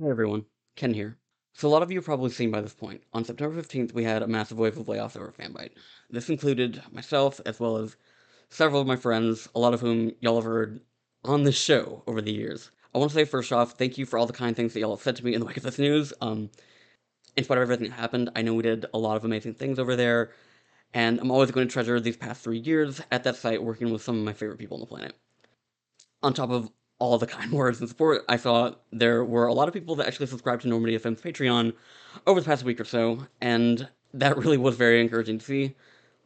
Hey everyone, Ken here. So a lot of you have probably seen by this point, on September 15th we had a massive wave of layoffs over Fanbyte. This included myself, as well as several of my friends, a lot of whom y'all have heard on this show over the years. I want to say first off, thank you for all the kind things that y'all have said to me in the wake of this news. Um, in spite of everything that happened, I know we did a lot of amazing things over there, and I'm always going to treasure these past three years at that site working with some of my favorite people on the planet. On top of all the kind words and support, I saw there were a lot of people that actually subscribed to Normandy FM's Patreon over the past week or so, and that really was very encouraging to see.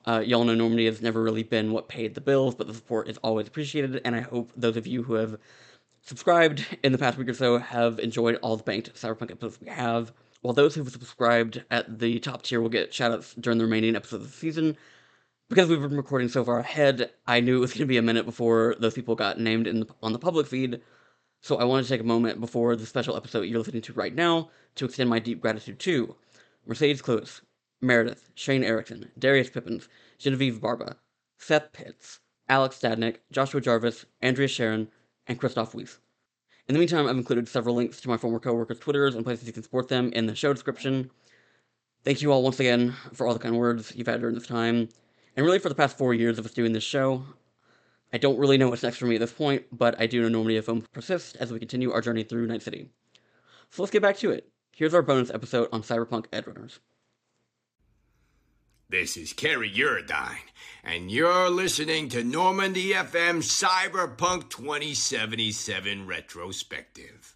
Uh, y'all know Normandy has never really been what paid the bills, but the support is always appreciated, and I hope those of you who have subscribed in the past week or so have enjoyed all the banked Cyberpunk episodes we have. While those who've subscribed at the top tier will get shoutouts during the remaining episodes of the season, because we've been recording so far ahead, I knew it was going to be a minute before those people got named in the, on the public feed. So I wanted to take a moment before the special episode you're listening to right now to extend my deep gratitude to Mercedes Close, Meredith, Shane Erickson, Darius Pippins, Genevieve Barba, Seth Pitts, Alex Stadnick, Joshua Jarvis, Andrea Sharon, and Christoph Weiss. In the meantime, I've included several links to my former coworkers' Twitters and places you can support them in the show description. Thank you all once again for all the kind words you've had during this time, and really for the past four years of us doing this show. I don't really know what's next for me at this point, but I do know Normandy FM will persist as we continue our journey through Night City. So let's get back to it. Here's our bonus episode on Cyberpunk Edgerunners. This is Kerry Eurodyne, and you're listening to Normandy FM Cyberpunk 2077 Retrospective.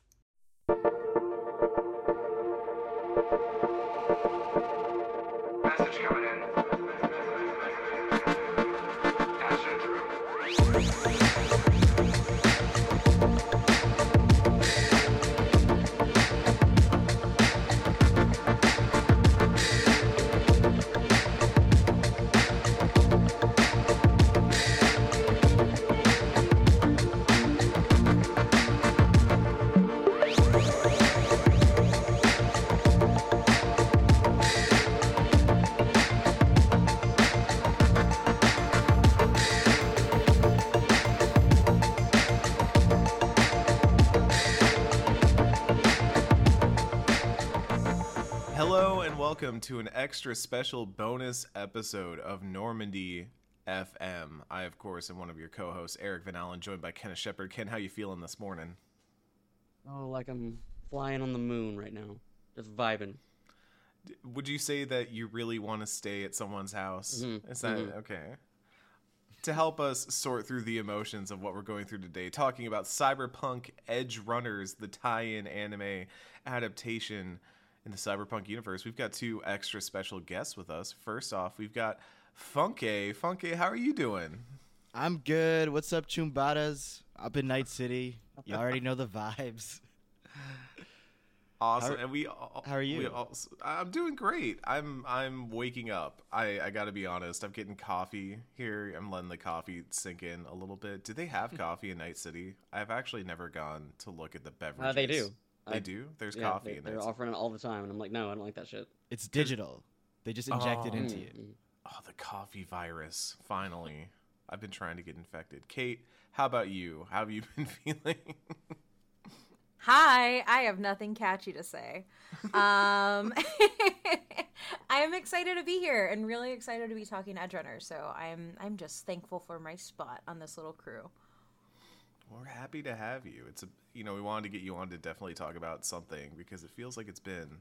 Welcome to an extra special bonus episode of Normandy FM. I, of course, am one of your co-hosts, Eric Van Allen, joined by Kenneth Shepard. Ken, how you feeling this morning? Oh, like I'm flying on the moon right now. Just vibing. Would you say that you really want to stay at someone's house? Mhm, Is that mhm. okay? To help us sort through the emotions of what we're going through today, talking about Cyberpunk Edge Runners, the tie-in anime adaptation in the Cyberpunk universe, we've got two extra special guests with us. First off, we've got Funke. Funke, how are you doing? I'm good. What's up, Chumbadas? Up in Night City. You already know the vibes. Awesome. How- and we all, how are we you? also- I'm doing great. I'm I'm waking up. I I got to be honest. I'm getting coffee here. I'm letting the coffee sink in a little bit. Do they have coffee in Night City? I've actually never gone to look at the beverages. Uh, they do. They I- do. There's Yeah, coffee they, in they're offering it all the time, and I'm like, no, I don't like that shit. It's digital. They just inject it Oh. into Mm, you. mm. Oh, the coffee virus. Finally. I've been trying to get infected. Kate, how about you? How have you been feeling? Hi, I have nothing catchy to say. Um, I am excited to be here and really excited to be talking Edgerunner. So I'm I'm just thankful for my spot on this little crew. We're happy to have you. It's a you know, we wanted to get you on to definitely talk about something because it feels like it's been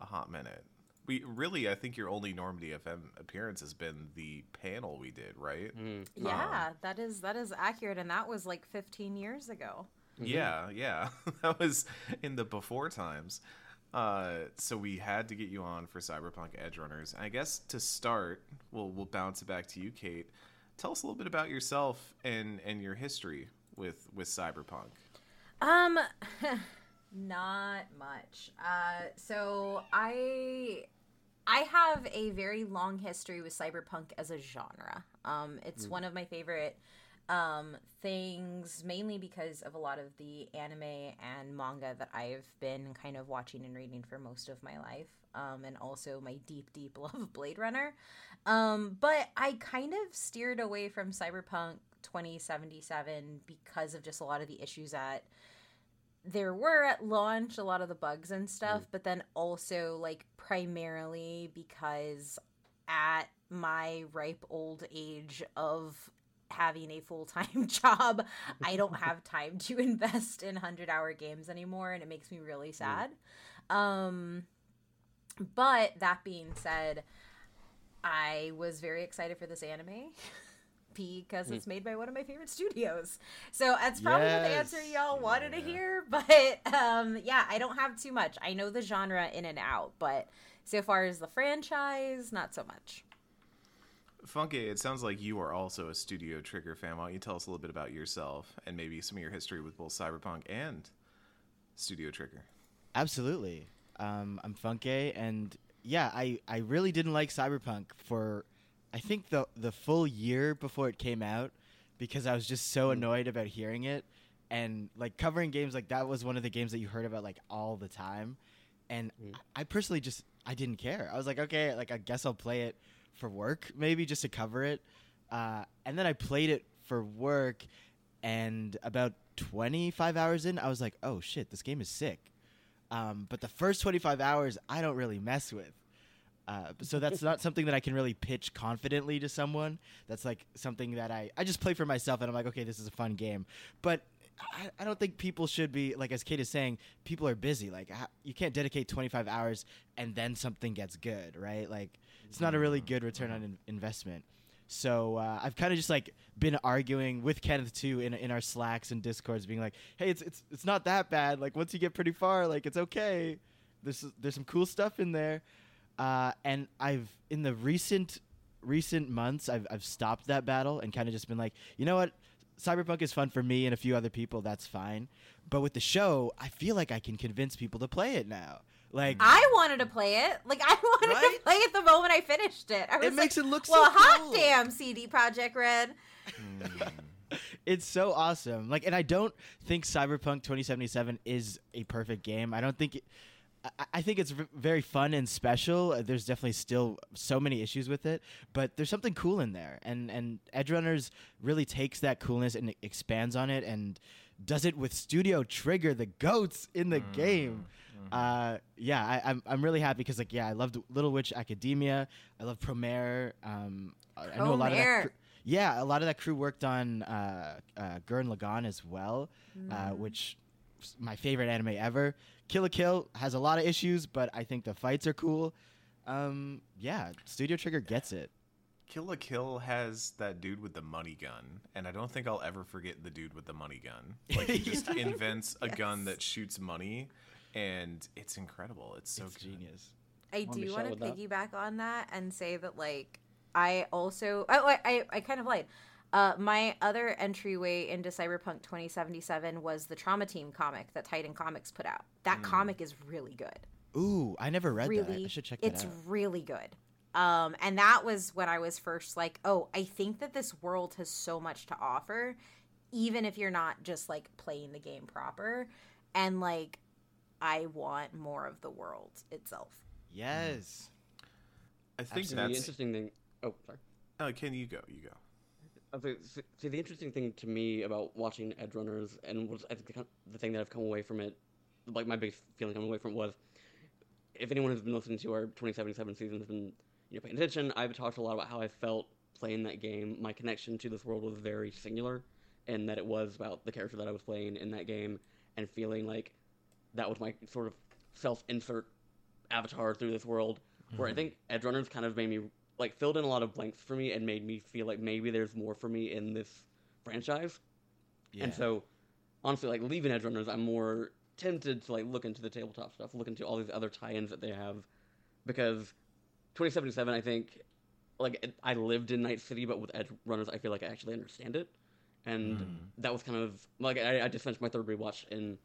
a hot minute. We really I think your only Normandy FM appearance has been the panel we did, right? Mm. Yeah, that is that is accurate, and that was like 15 years ago. Yeah, yeah. that was in the before times. Uh, so we had to get you on for Cyberpunk Edge Runners. I guess to start, we'll we'll bounce it back to you, Kate. Tell us a little bit about yourself and and your history with with Cyberpunk. Um, not much. Uh, so I I have a very long history with cyberpunk as a genre. Um, it's one of my favorite um things mainly because of a lot of the anime and manga that I've been kind of watching and reading for most of my life um and also my deep deep love of Blade Runner um but I kind of steered away from Cyberpunk 2077 because of just a lot of the issues that there were at launch a lot of the bugs and stuff, but then also like primarily because at my ripe old age of having a full-time job, I don't have time to invest in 100-hour games anymore and it makes me really sad. Um but that being said, I was very excited for this anime because it's made by one of my favorite studios. So that's probably not the answer y'all wanted to hear, but um, yeah, I don't have too much. I know the genre in and out, but so far as the franchise, not so much. Funke, it sounds like you are also a Studio Trigger fan. Why don't you tell us a little bit about yourself and maybe some of your history with both Cyberpunk and Studio Trigger? Absolutely. Um, I'm Funke, and yeah, I, I really didn't like Cyberpunk for, I think the the full year before it came out, because I was just so annoyed about hearing it, and like covering games like that was one of the games that you heard about like all the time, and I I personally just I didn't care. I was like, okay, like I guess I'll play it for work, maybe just to cover it, uh, and then I played it for work, and about 25 hours in, I was like, oh shit, this game is sick. Um, but the first 25 hours, I don't really mess with. Uh, so that's not something that I can really pitch confidently to someone. That's like something that I, I just play for myself and I'm like, okay, this is a fun game. But I, I don't think people should be, like, as Kate is saying, people are busy. Like, you can't dedicate 25 hours and then something gets good, right? Like, it's not a really good return on in- investment. So uh, I've kind of just like been arguing with Kenneth too in, in our slacks and discords, being like, "Hey, it's it's it's not that bad. Like once you get pretty far, like it's okay. There's there's some cool stuff in there." Uh, and I've in the recent recent months, I've I've stopped that battle and kind of just been like, you know what, Cyberpunk is fun for me and a few other people. That's fine. But with the show, I feel like I can convince people to play it now. Like I wanted to play it. Like I wanted Right? to play it the moment I finished it. I was makes like, it look so well, hot cool." damn, CD Projekt Red. it's so awesome. Like, and I don't think Cyberpunk 2077 is a perfect game. I don't think. It, I- I think it's very fun and special. Uh, There's definitely still so many issues with it, but there's something cool in there, and and Edge Runners really takes that coolness and expands on it, and does it with Studio Trigger, the goats in the game. Uh, yeah, I, I'm I'm really happy because like yeah, I loved Little Witch Academia. I love Promare. Um, I I know a lot of that. Promare. cr- yeah, a lot of that crew worked on uh, uh, Gurren Lagann as well, uh, which is my favorite anime ever. Kill la Kill has a lot of issues, but I think the fights are cool. Um, yeah, Studio Trigger gets it. Kill la Kill has that dude with the money gun, and I don't think I'll ever forget the dude with the money gun. Like he just invents a gun that shoots money, and it's incredible. It's so it's genius. I do want to with that? piggyback on that and say that like I also oh, I I, I kind of lied. Uh, my other entryway into Cyberpunk 2077 was the Trauma Team comic that Titan Comics put out. That comic is really good. Ooh, I never read really, that. I should check that it's out. really good. Um, and that was when I was first like, oh, I think that this world has so much to offer, even if you're not just like playing the game proper. And like, I want more of the world itself. Yes. I think So the interesting thing. Oh, sorry. Uh, can you go? You go. Like, see, the interesting thing to me about watching Edge Runners and was I think the, thing that I've come away from it, like my big feeling coming away from it was, if anyone has been listening to our 2077 season has been you know paying attention, I've talked a lot about how I felt playing that game. My connection to this world was very singular, and that it was about the character that I was playing in that game, and feeling like that was my sort of self-insert avatar through this world. Where I mm-hmm. think Edge Runners kind of made me like filled in a lot of blanks for me and made me feel like maybe there's more for me in this franchise. Yeah. And so, honestly, like leaving Edge Runners, I'm more tempted to like look into the tabletop stuff, look into all these other tie-ins that they have, because 2077, I think, like I lived in Night City, but with Edge Runners, I feel like I actually understand it, and hmm. that was kind of like I, I just finished my third rewatch in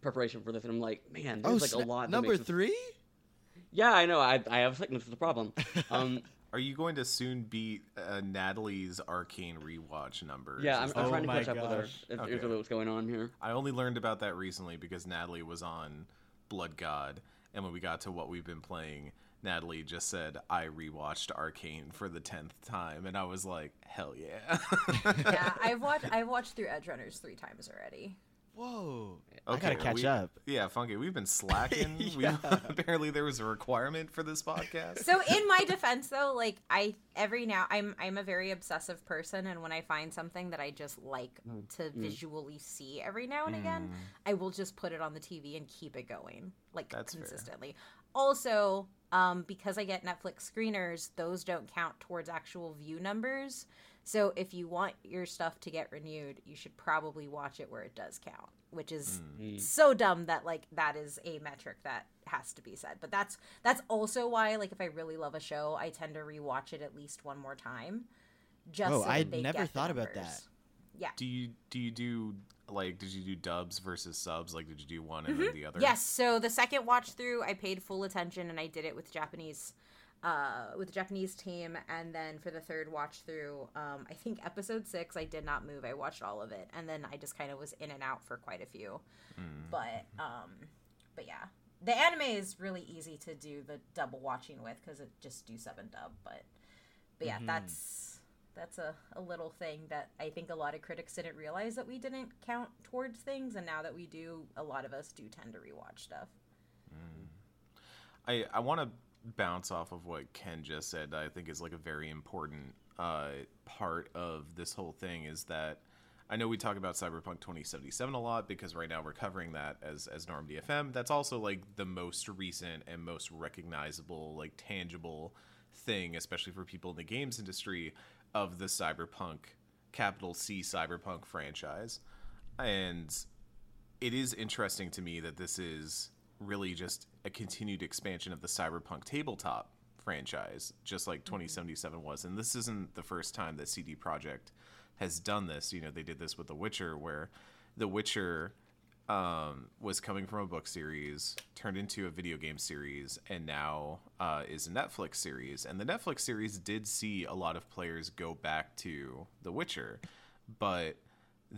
preparation for this, and I'm like, man, oh, there's oh, like a lot. number makes this- three. Yeah, I know. I I have sickness is a problem. Um, Are you going to soon beat uh, Natalie's Arcane rewatch number? yeah, I'm, I'm Oh trying to my catch up with her. gosh. Is, Okay. is what's going on here. I only learned about that recently because Natalie was on Blood God, and when we got to what we've been playing, Natalie just said, "I rewatched Arcane for the tenth time," and I was like, "Hell yeah!" yeah, I've watched I've watched through Edge Runners three times already. Whoa! I gotta catch we- up. Yeah, Funke, we've been slacking. Yeah. we, apparently, there was a requirement for this podcast. So in my defense though, like I every now I'm I'm a very obsessive person and when I find something that I just like mm, to mm. visually see every now and again, mm. I will just put it on the TV and keep it going like That's fair. consistently. Also, um because I get Netflix screeners, those don't count towards actual view numbers. So if you want your stuff to get renewed, you should probably watch it where it does count, which is so dumb that like that is a metric that has to be said. But that's that's also why like if I really love a show, I tend to rewatch it at least one more time. Just Oh, so I'd never thought about that. Yeah. do you do you do like did you do dubs versus subs? Like, did you do one and then the other? Mm-hmm. Yes. So the second watch through, I paid full attention and I did it with Japanese, uh, with the Japanese team. And then for the third watch through, um, I think episode six, I did not move. I watched all of it, and then I just kind of was in and out for quite a few. But um, but yeah, the anime is really easy to do the double watching with because it just do sub and dub. But but yeah, that's that's a, a little thing that I think a lot of critics didn't realize that we didn't count towards things, and now that we do, a lot of us do tend to rewatch stuff. I I want to bounce off of what Ken just said. I think is like a very important uh, part of this whole thing is that I know we talk about Cyberpunk 2077 a lot because right now we're covering that as as Normandy FM. That's also like the most recent and most recognizable, like tangible thing, especially for people in the games industry, of the Cyberpunk capital C Cyberpunk franchise, and it is interesting to me that this is really just a continued expansion of the Cyberpunk tabletop franchise, just like 2077 was. And this isn't the first time that CD Projekt has done this. You know, they did this with The Witcher, where The Witcher um, was coming from a book series, turned into a video game series, and now uh, is a Netflix series. And the Netflix series did see a lot of players go back to The Witcher, but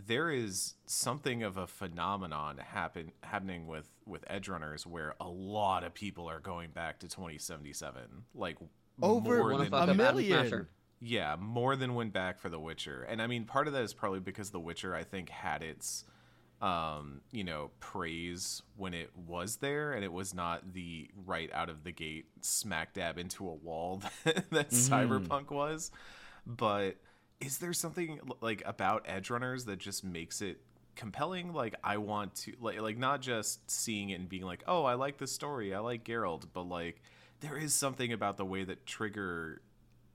there is something of a phenomenon happen happening with with edge runners where a lot of people are going back to 2077 like Over more Wanna than a million. Yeah more than went back for the witcher. And i mean part of that is probably because the witcher i think had its um you know praise when it was there and it was not the right out of the gate smack dab into a wall that, that cyberpunk was. But is there something like about edge runners that just makes it compelling? Like i want to like like not just seeing it and being like oh i like this story i like Geralt but like there is something about the way that trigger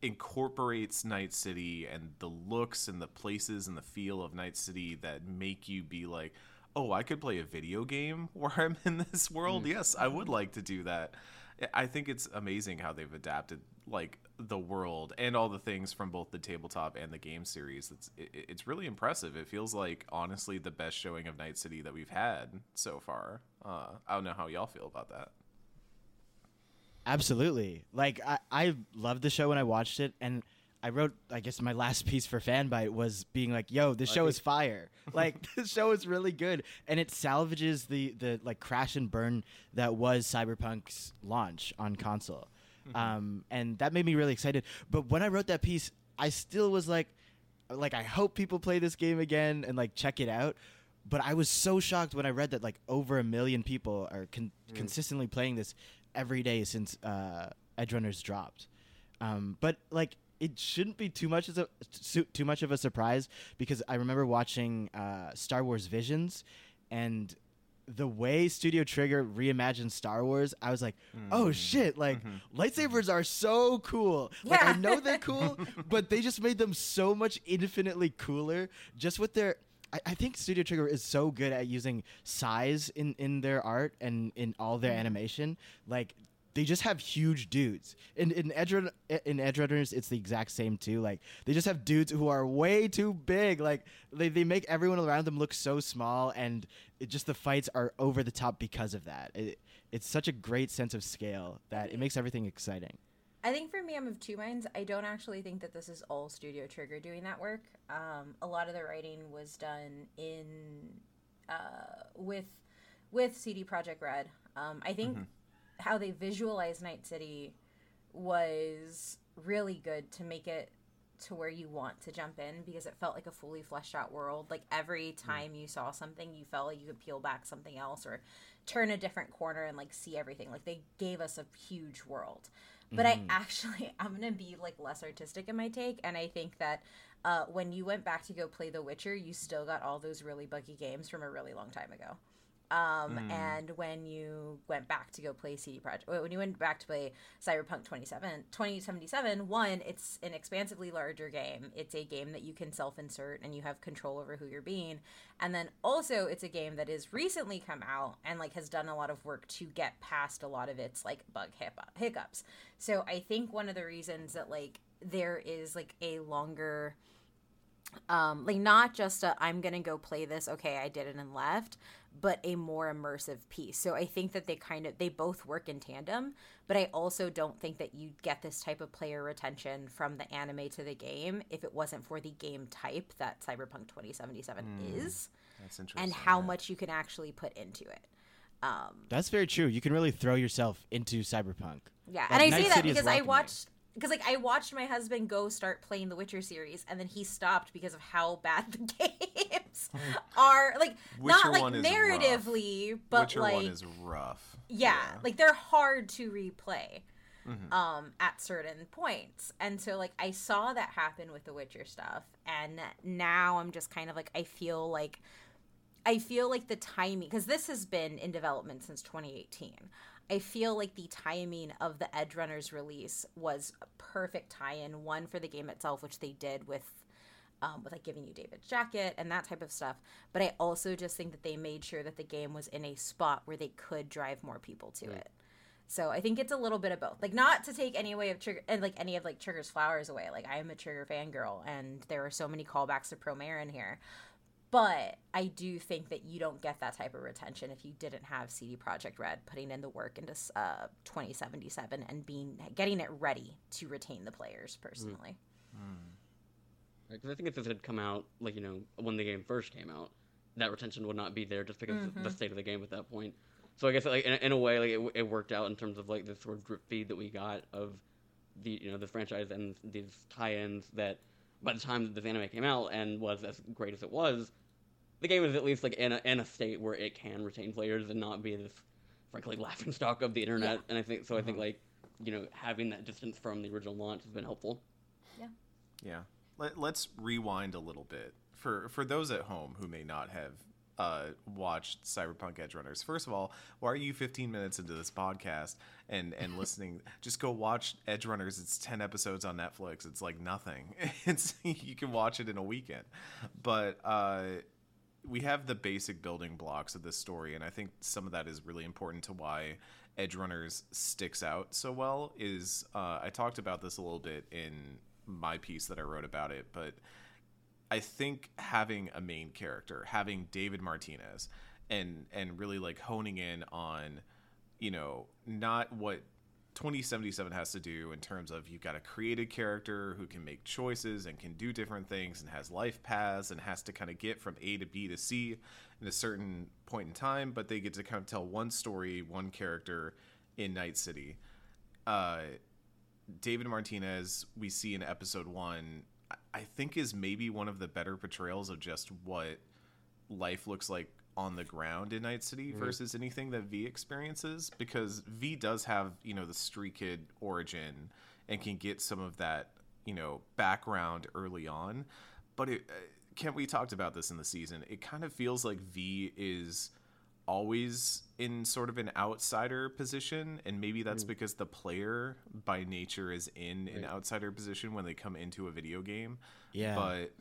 incorporates night city and the looks and the places and the feel of night city that make you be like oh i could play a video game where i'm in this world. Mm. Yes i would like to do that. I think it's amazing how they've adapted like the world and all the things from both the tabletop and the game series it's it, it's really impressive it feels like honestly the best showing of night city that we've had so far uh i don't know how y'all feel about that Absolutely. Like I, I loved the show when I watched it, and I wrote, I guess, my last piece for Fanbyte was being like, "Yo, this show is fire! Like this show is really good, and it salvages the the like crash and burn that was Cyberpunk's launch on console, um, and that made me really excited. But when I wrote that piece, I still was like, like I hope people play this game again and like check it out. But I was so shocked when I read that like over a million people are con- consistently playing this every day since uh, Edge Runners dropped. Um, but like it shouldn't be too much as a too much of a surprise because I remember watching uh, Star Wars Visions and the way Studio Trigger reimagined Star Wars, I was like, "Oh mm. shit! Like mm-hmm. lightsabers are so cool. Like I know they're cool, but they just made them so much infinitely cooler just with their." I, I think Studio Trigger is so good at using size in in their art and in all their mm. animation. Like they just have huge dudes. In in Edge Run- in Edge Runners, it's the exact same too. Like they just have dudes who are way too big. Like they, they make everyone around them look so small, and it just the fights are over the top because of that. It, it's such a great sense of scale that it makes everything exciting. I think for me, I'm of two minds. I don't actually think that this is all Studio Trigger doing that work. Um, a lot of the writing was done in uh, with with CD Projekt Red. Um, I think how they visualize Night City was really good to make it to where you want to jump in because it felt like a fully fleshed out world. Like every time you saw something, you felt like you could peel back something else or turn a different corner and like see everything. Like they gave us a huge world. But I actually, I'm gonna be like less artistic in my take, and I think that uh, when you went back to go play The Witcher, you still got all those really buggy games from a really long time ago. Um, And when you went back to go play CD Projekt, when you went back to play Cyberpunk 27, 2077, one, it's an expansively larger game. It's a game that you can self insert and you have control over who you're being. And then also, it's a game that has recently come out and like has done a lot of work to get past a lot of its like bug hiccup- hiccups. So I think one of the reasons that like there is like a longer um like not just a i'm gonna go play this okay i did it and left but a more immersive piece so i think that they kind of they both work in tandem but i also don't think that you'd get this type of player retention from the anime to the game if it wasn't for the game type that cyberpunk 2077 is That's interesting. and how yeah. much you can actually put into it Um, That's very true. You can really throw yourself into Cyberpunk. Yeah, Like, and I Night say that City is because I welcoming. watched because like I watched my husband go start playing the Witcher series, and then he stopped because of how bad the games are. Like Witcher not like rough. narratively, but like Witcher like one is rough. yeah, like they're hard to replay um at certain points and so like i saw that happen with the witcher stuff and now i'm just kind of like i feel like i feel like the timing because this has been in development since 2018 i feel like the timing of the edge runners release was a perfect tie-in one for the game itself which they did with um, with like giving you David's jacket and that type of stuff. But I also just think that they made sure that the game was in a spot where they could drive more people to it. So I think it's a little bit of both. Like not to take any away of Trigger and like any of like Trigger's flowers away. Like I am a Trigger fangirl and there are so many callbacks to Promare in here. But I do think that you don't get that type of retention if you didn't have CD Projekt Red putting in the work into uh, 2077 and being getting it ready to retain the players personally. Because I think if this had come out, like, you know, when the game first came out, that retention would not be there just because of the state of the game at that point. So I guess, like, in, in a way, like, it, it worked out in terms of, like, this sort of drip feed that we got of the, you know, the franchise and these tie-ins that by the time that this anime came out and was as great as it was, the game is at least, like, in a, in a state where it can retain players and not be this, frankly, laughingstock of the internet. Yeah. And I think, so I think, like, you know, having that distance from the original launch has been helpful. Yeah. Let, let's rewind a little bit for for those at home who may not have uh, watched Cyberpunk Edge Runners. First of all, why are you 15 minutes into this podcast and and listening? Just go watch Edge Runners. It's 10 episodes on Netflix. It's like nothing. It's you can watch it in a weekend. But uh, we have the basic building blocks of this story, and I think some of that is really important to why Edge Runners sticks out so well. Is uh, I talked about this a little bit in my piece that I wrote about it, but I think having a main character, having David Martinez, and and really like honing in on, you know, not what 2077 has to do in terms of you've got a created character who can make choices and can do different things and has life paths and has to kind of get from A to B to C in a certain point in time, but they get to kind of tell one story, one character in Night City. Uh, David Martinez, we see in episode one, I- I think is maybe one of the better portrayals of just what life looks like on the ground in Night City versus anything that V experiences because V does have, you know, the street kid origin and can get some of that, you know, background early on. But it, uh, Kent, we talked about this in the season. It kind of feels like V is always in sort of an outsider position and maybe that's because the player by nature is in an outsider position when they come into a video game Yeah. but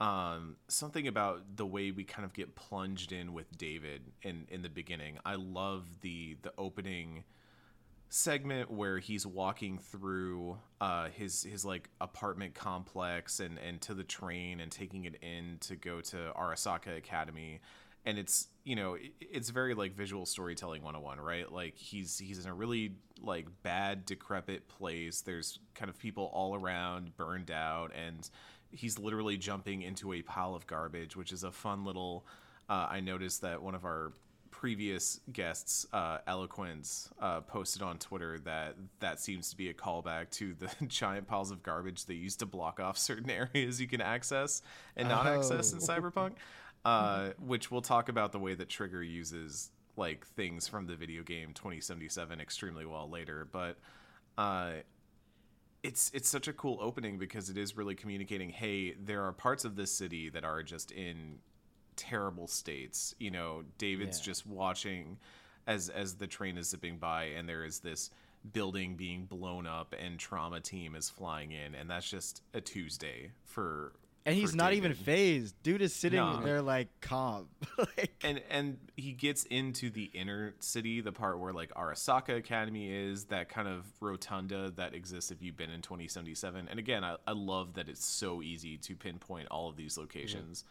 um, something about the way we kind of get plunged in with David in in the beginning. I love the the opening segment where he's walking through uh, his his like apartment complex and and to the train and taking it in to go to Arasaka Academy. And it's you know it's very like visual storytelling 101 right? Like he's he's in a really like bad decrepit place. There's kind of people all around burned out and he's literally jumping into a pile of garbage which is a fun little uh, i noticed that one of our previous guests, uh, Eloquence, uh, posted on Twitter that that seems to be a callback to the giant piles of garbage they used to block off certain areas you can access and not access in Oh. Cyberpunk. Uh, which we'll talk about the way that Trigger uses like things from the video game 2077 extremely well later, but uh, it's it's such a cool opening because it is really communicating hey there are parts of this city that are just in terrible states you know david's Yeah. just watching as as the train is zipping by and there is this building being blown up and trauma team is flying in and that's just a tuesday for And he's not even phased. Dude is sitting Nah. there like calm. like, and and he gets into the inner city the part where like arasaka academy is that kind of rotunda that exists if you've been in 2077 and again i, I love that it's so easy to pinpoint all of these locations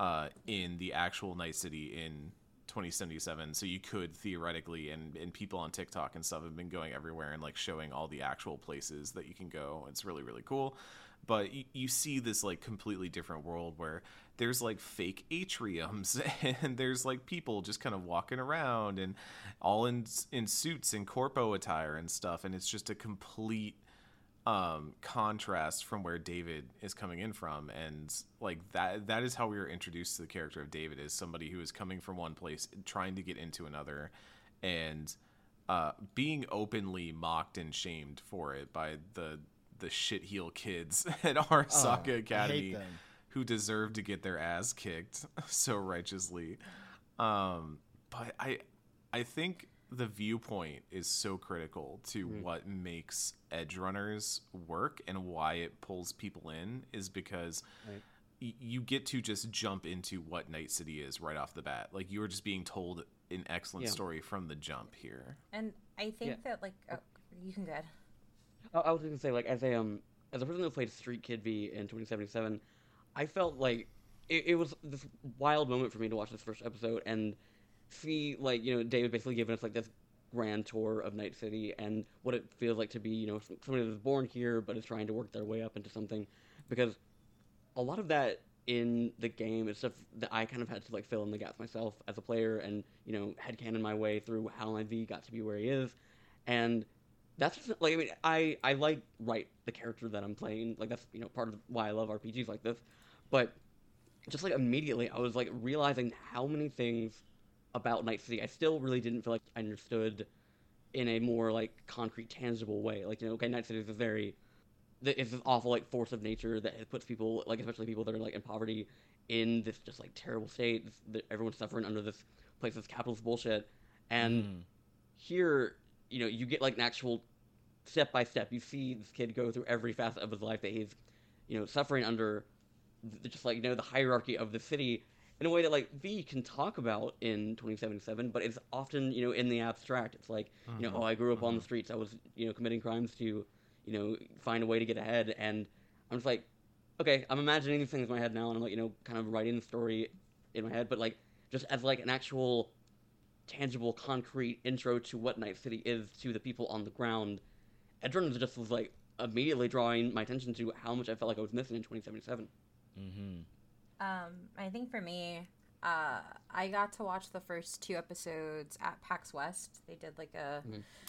uh, in the actual night city in 2077 so you could theoretically and, and people on tiktok and stuff have been going everywhere and like showing all the actual places that you can go it's really really cool but you, you see this like completely different world where there's like fake atriums and there's like people just kind of walking around and all in in suits and corpo attire and stuff and it's just a complete um contrast from where David is coming in from and like that that is how we were introduced to the character of David as somebody who is coming from one place trying to get into another and uh being openly mocked and shamed for it by the the shitheel kids at our Oh, I Academy who deserve to get their ass kicked so righteously. Um, but I, I think the viewpoint is so critical to what makes edge runners work and why it pulls people in is because Right. y- you get to just jump into what Night City is right off the bat. Like you are just being told an excellent Yeah. story from the jump here. And I think Yeah. that like oh, you can go ahead. I, was gonna say like as a um as a person who played Street Kid V in 2077, I felt like it, it was this wild moment for me to watch this first episode and see like you know David basically giving us like this grand tour of Night City and what it feels like to be you know somebody that was born here but is trying to work their way up into something because a lot of that in the game is stuff that I kind of had to like fill in the gaps myself as a player and you know headcanon my way through how my V got to be where he is. And that's just, like I mean I I like write the character that I'm playing like that's you know part of why I love RPGs like this. But just like immediately I was like realizing how many things about Night City I still really didn't feel like I understood in a more like concrete tangible way. Like you know okay Night City is a very it's this awful like force of nature that puts people like especially people that are like in poverty in this just like terrible state this, that everyone's suffering under this place this capitalist bullshit. And Mm. here you know you get like an actual step by step you see this kid go through every facet of his life that he's you know suffering under just like you know the hierarchy of the city in a way that like v can talk about in 2077 but it's often you know in the abstract. It's like you know mm-hmm. oh i grew up on the mm-hmm. streets. I was you know committing crimes to you know find a way to get ahead. And i'm just like okay i'm imagining these things in my head now and i'm like you know kind of writing the story in my head. But like just as like an actual tangible, concrete intro to what Night City is to the people on the ground. Edrun just was like immediately drawing my attention to how much I felt like I was missing in 2077. Mhm. Um, I think for me, uh, I got to watch the first two episodes at PAX West. They did like a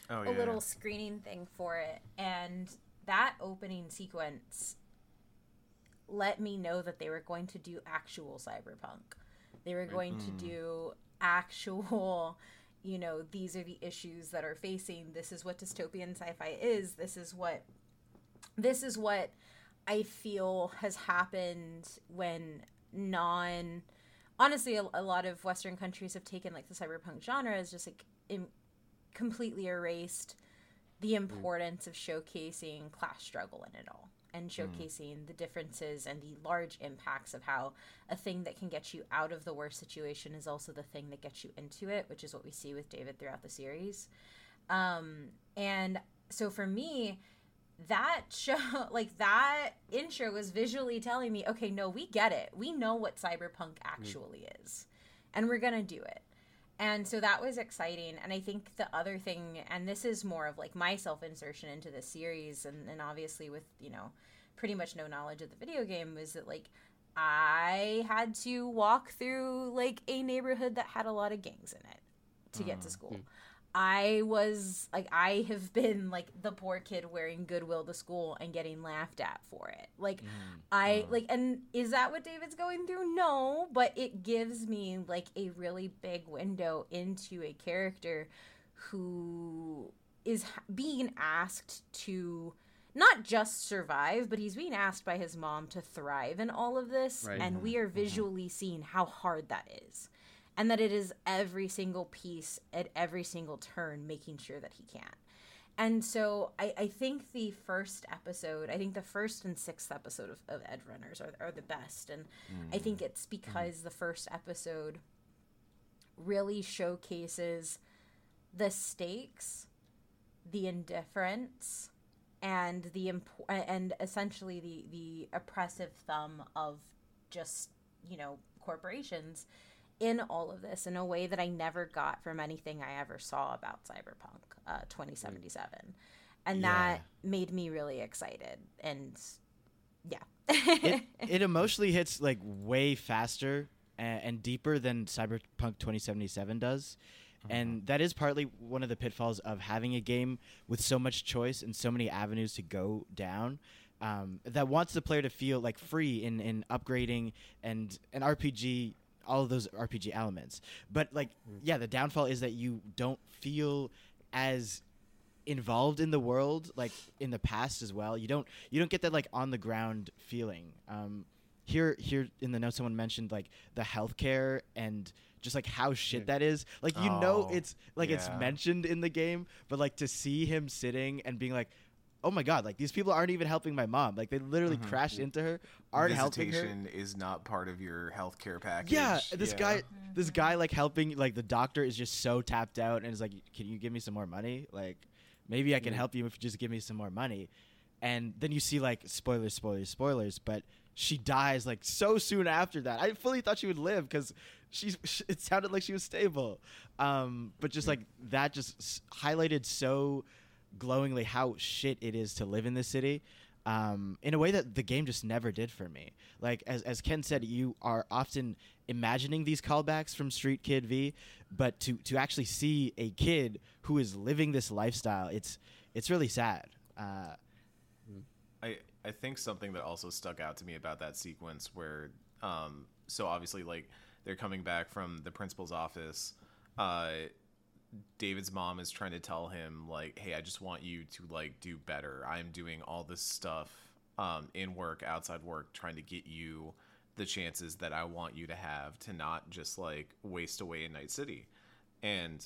Oh a little screening thing for it, and that opening sequence let me know that they were going to do actual cyberpunk. They were going to do actual, you know, these are the issues that are facing. This is what dystopian sci-fi is. This is what this is what I feel has happened when non honestly a, a lot of western countries have taken like the cyberpunk genre as just like completely erased the mm. importance of showcasing class struggle in it all and showcasing the differences and the large impacts of how a thing that can get you out of the worst situation is also the thing that gets you into it, which is what we see with David throughout the series. Um, and so for me, that show, like that intro was visually telling me, okay, no, we get it. We know what cyberpunk actually is, and we're gonna do it. And so that was exciting. And I think the other thing, and this is more of like my self insertion into the series, and, and obviously with, you know, pretty much no knowledge of the video game, was that like I had to walk through like a neighborhood that had a lot of gangs in it. to get to mm-hmm. school. Hmm. I was like I have been like the poor kid wearing goodwill to school and getting laughed at for it. Like mm, I like and is that what David's going through? No, but it gives me like a really big window into a character who is being asked to not just survive, but he's being asked by his mom to thrive in all of this Right. and we mm-hmm. are mm-hmm. visually seeing how hard that is and that it is every single piece at every single turn making sure that he can't. And so I, I think the first episode, I think the first and sixth episode of, of Edge Runners are, are the best. And I mm. think it's mm-hmm. because the first episode really showcases the stakes, the indifference, and the imp- and essentially the the oppressive thumb of just you know corporations in all of this in a way that I never got from anything I ever saw about Cyberpunk uh, 2077, and that made me really excited. And yeah, it, it emotionally hits like way faster and, and deeper than Cyberpunk 2077 does. And that is partly one of the pitfalls of having a game with so much choice and so many avenues to go down. Um, that wants the player to feel like free in, in upgrading and an RPG, all of those RPG elements. But like, yeah, the downfall is that you don't feel as involved in the world like in the past as well. You don't you don't get that like on the ground feeling. Um here here in the note someone mentioned like the healthcare and just like how shit that is. Like you know Oh, it's like it's mentioned in the game but like to see him sitting and being like oh my god like these people aren't even helping my mom like they literally crashed into her aren't helping her is not part of your healthcare package. yeah, this guy, Mm-hmm. this guy, like helping, like the doctor is just so tapped out, and is like, "Can you give me some more money? Like, maybe I can help you if you just give me some more money." And then you see like spoilers, spoilers, spoilers, but she dies like so soon after that. I fully thought she would live because she's. sh- It sounded like she was stable, um, but just like that, just highlighted so glowingly how shit it is to live in this city um, in a way that the game just never did for me. Like as as Ken said, you are often imagining these callbacks from Street Kid V, but to to actually see a kid who is living this lifestyle, it's it's really sad. Uh, I I think something that also stuck out to me about that sequence where um so obviously like they're coming back from the principal's office uh David's mom is trying to tell him like hey I just want you to like do better. I'm doing all this stuff um in work outside work trying to get you the chances that I want you to have to not just like waste away in Night City. And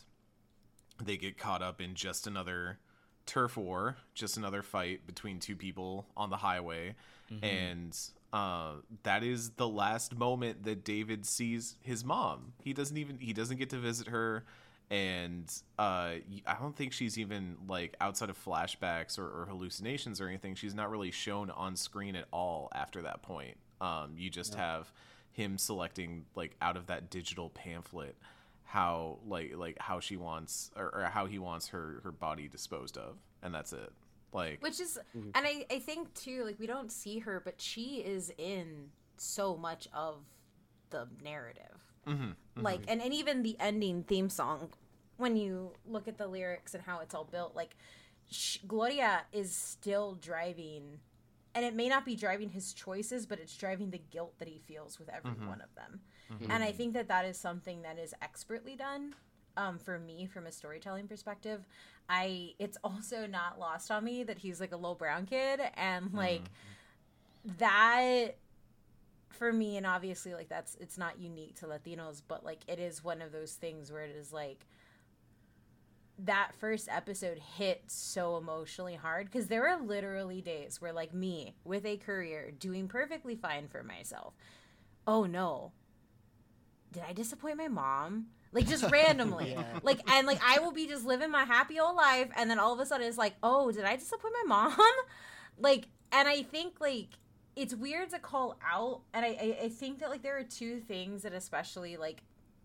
they get caught up in just another turf war, just another fight between two people on the highway, and uh, that is the last moment that David sees his mom. He doesn't even he doesn't get to visit her, and uh, y- I don't think she's even like outside of flashbacks or, or hallucinations or anything. She's not really shown on screen at all after that point. Um, you just have him selecting like out of that digital pamphlet how like like how she wants or, or how he wants her her body disposed of and that's it. Like which is and I, I think too like we don't see her but she is in so much of the narrative. Like and, and even the ending theme song when you look at the lyrics and how it's all built like sh- gloria is still driving and it may not be driving his choices but it's driving the guilt that he feels with every mm-hmm. one of them. Mm-hmm. And i think that that is something that is expertly done um, for me from a storytelling perspective. I it's also not lost on me that he's like a little brown kid and mm-hmm. like that for me and obviously like that's it's not unique to latinos but like it is one of those things where it is like that first episode hit so emotionally hard because there were literally days where like me with a career doing perfectly fine for myself oh no. Did i disappoint my mom? Like just randomly. Like and like i will be just living my happy old life and then all of a sudden it's like oh did i disappoint my mom? Like and i think like it's weird to call out and I, I i think that like there are two things that especially like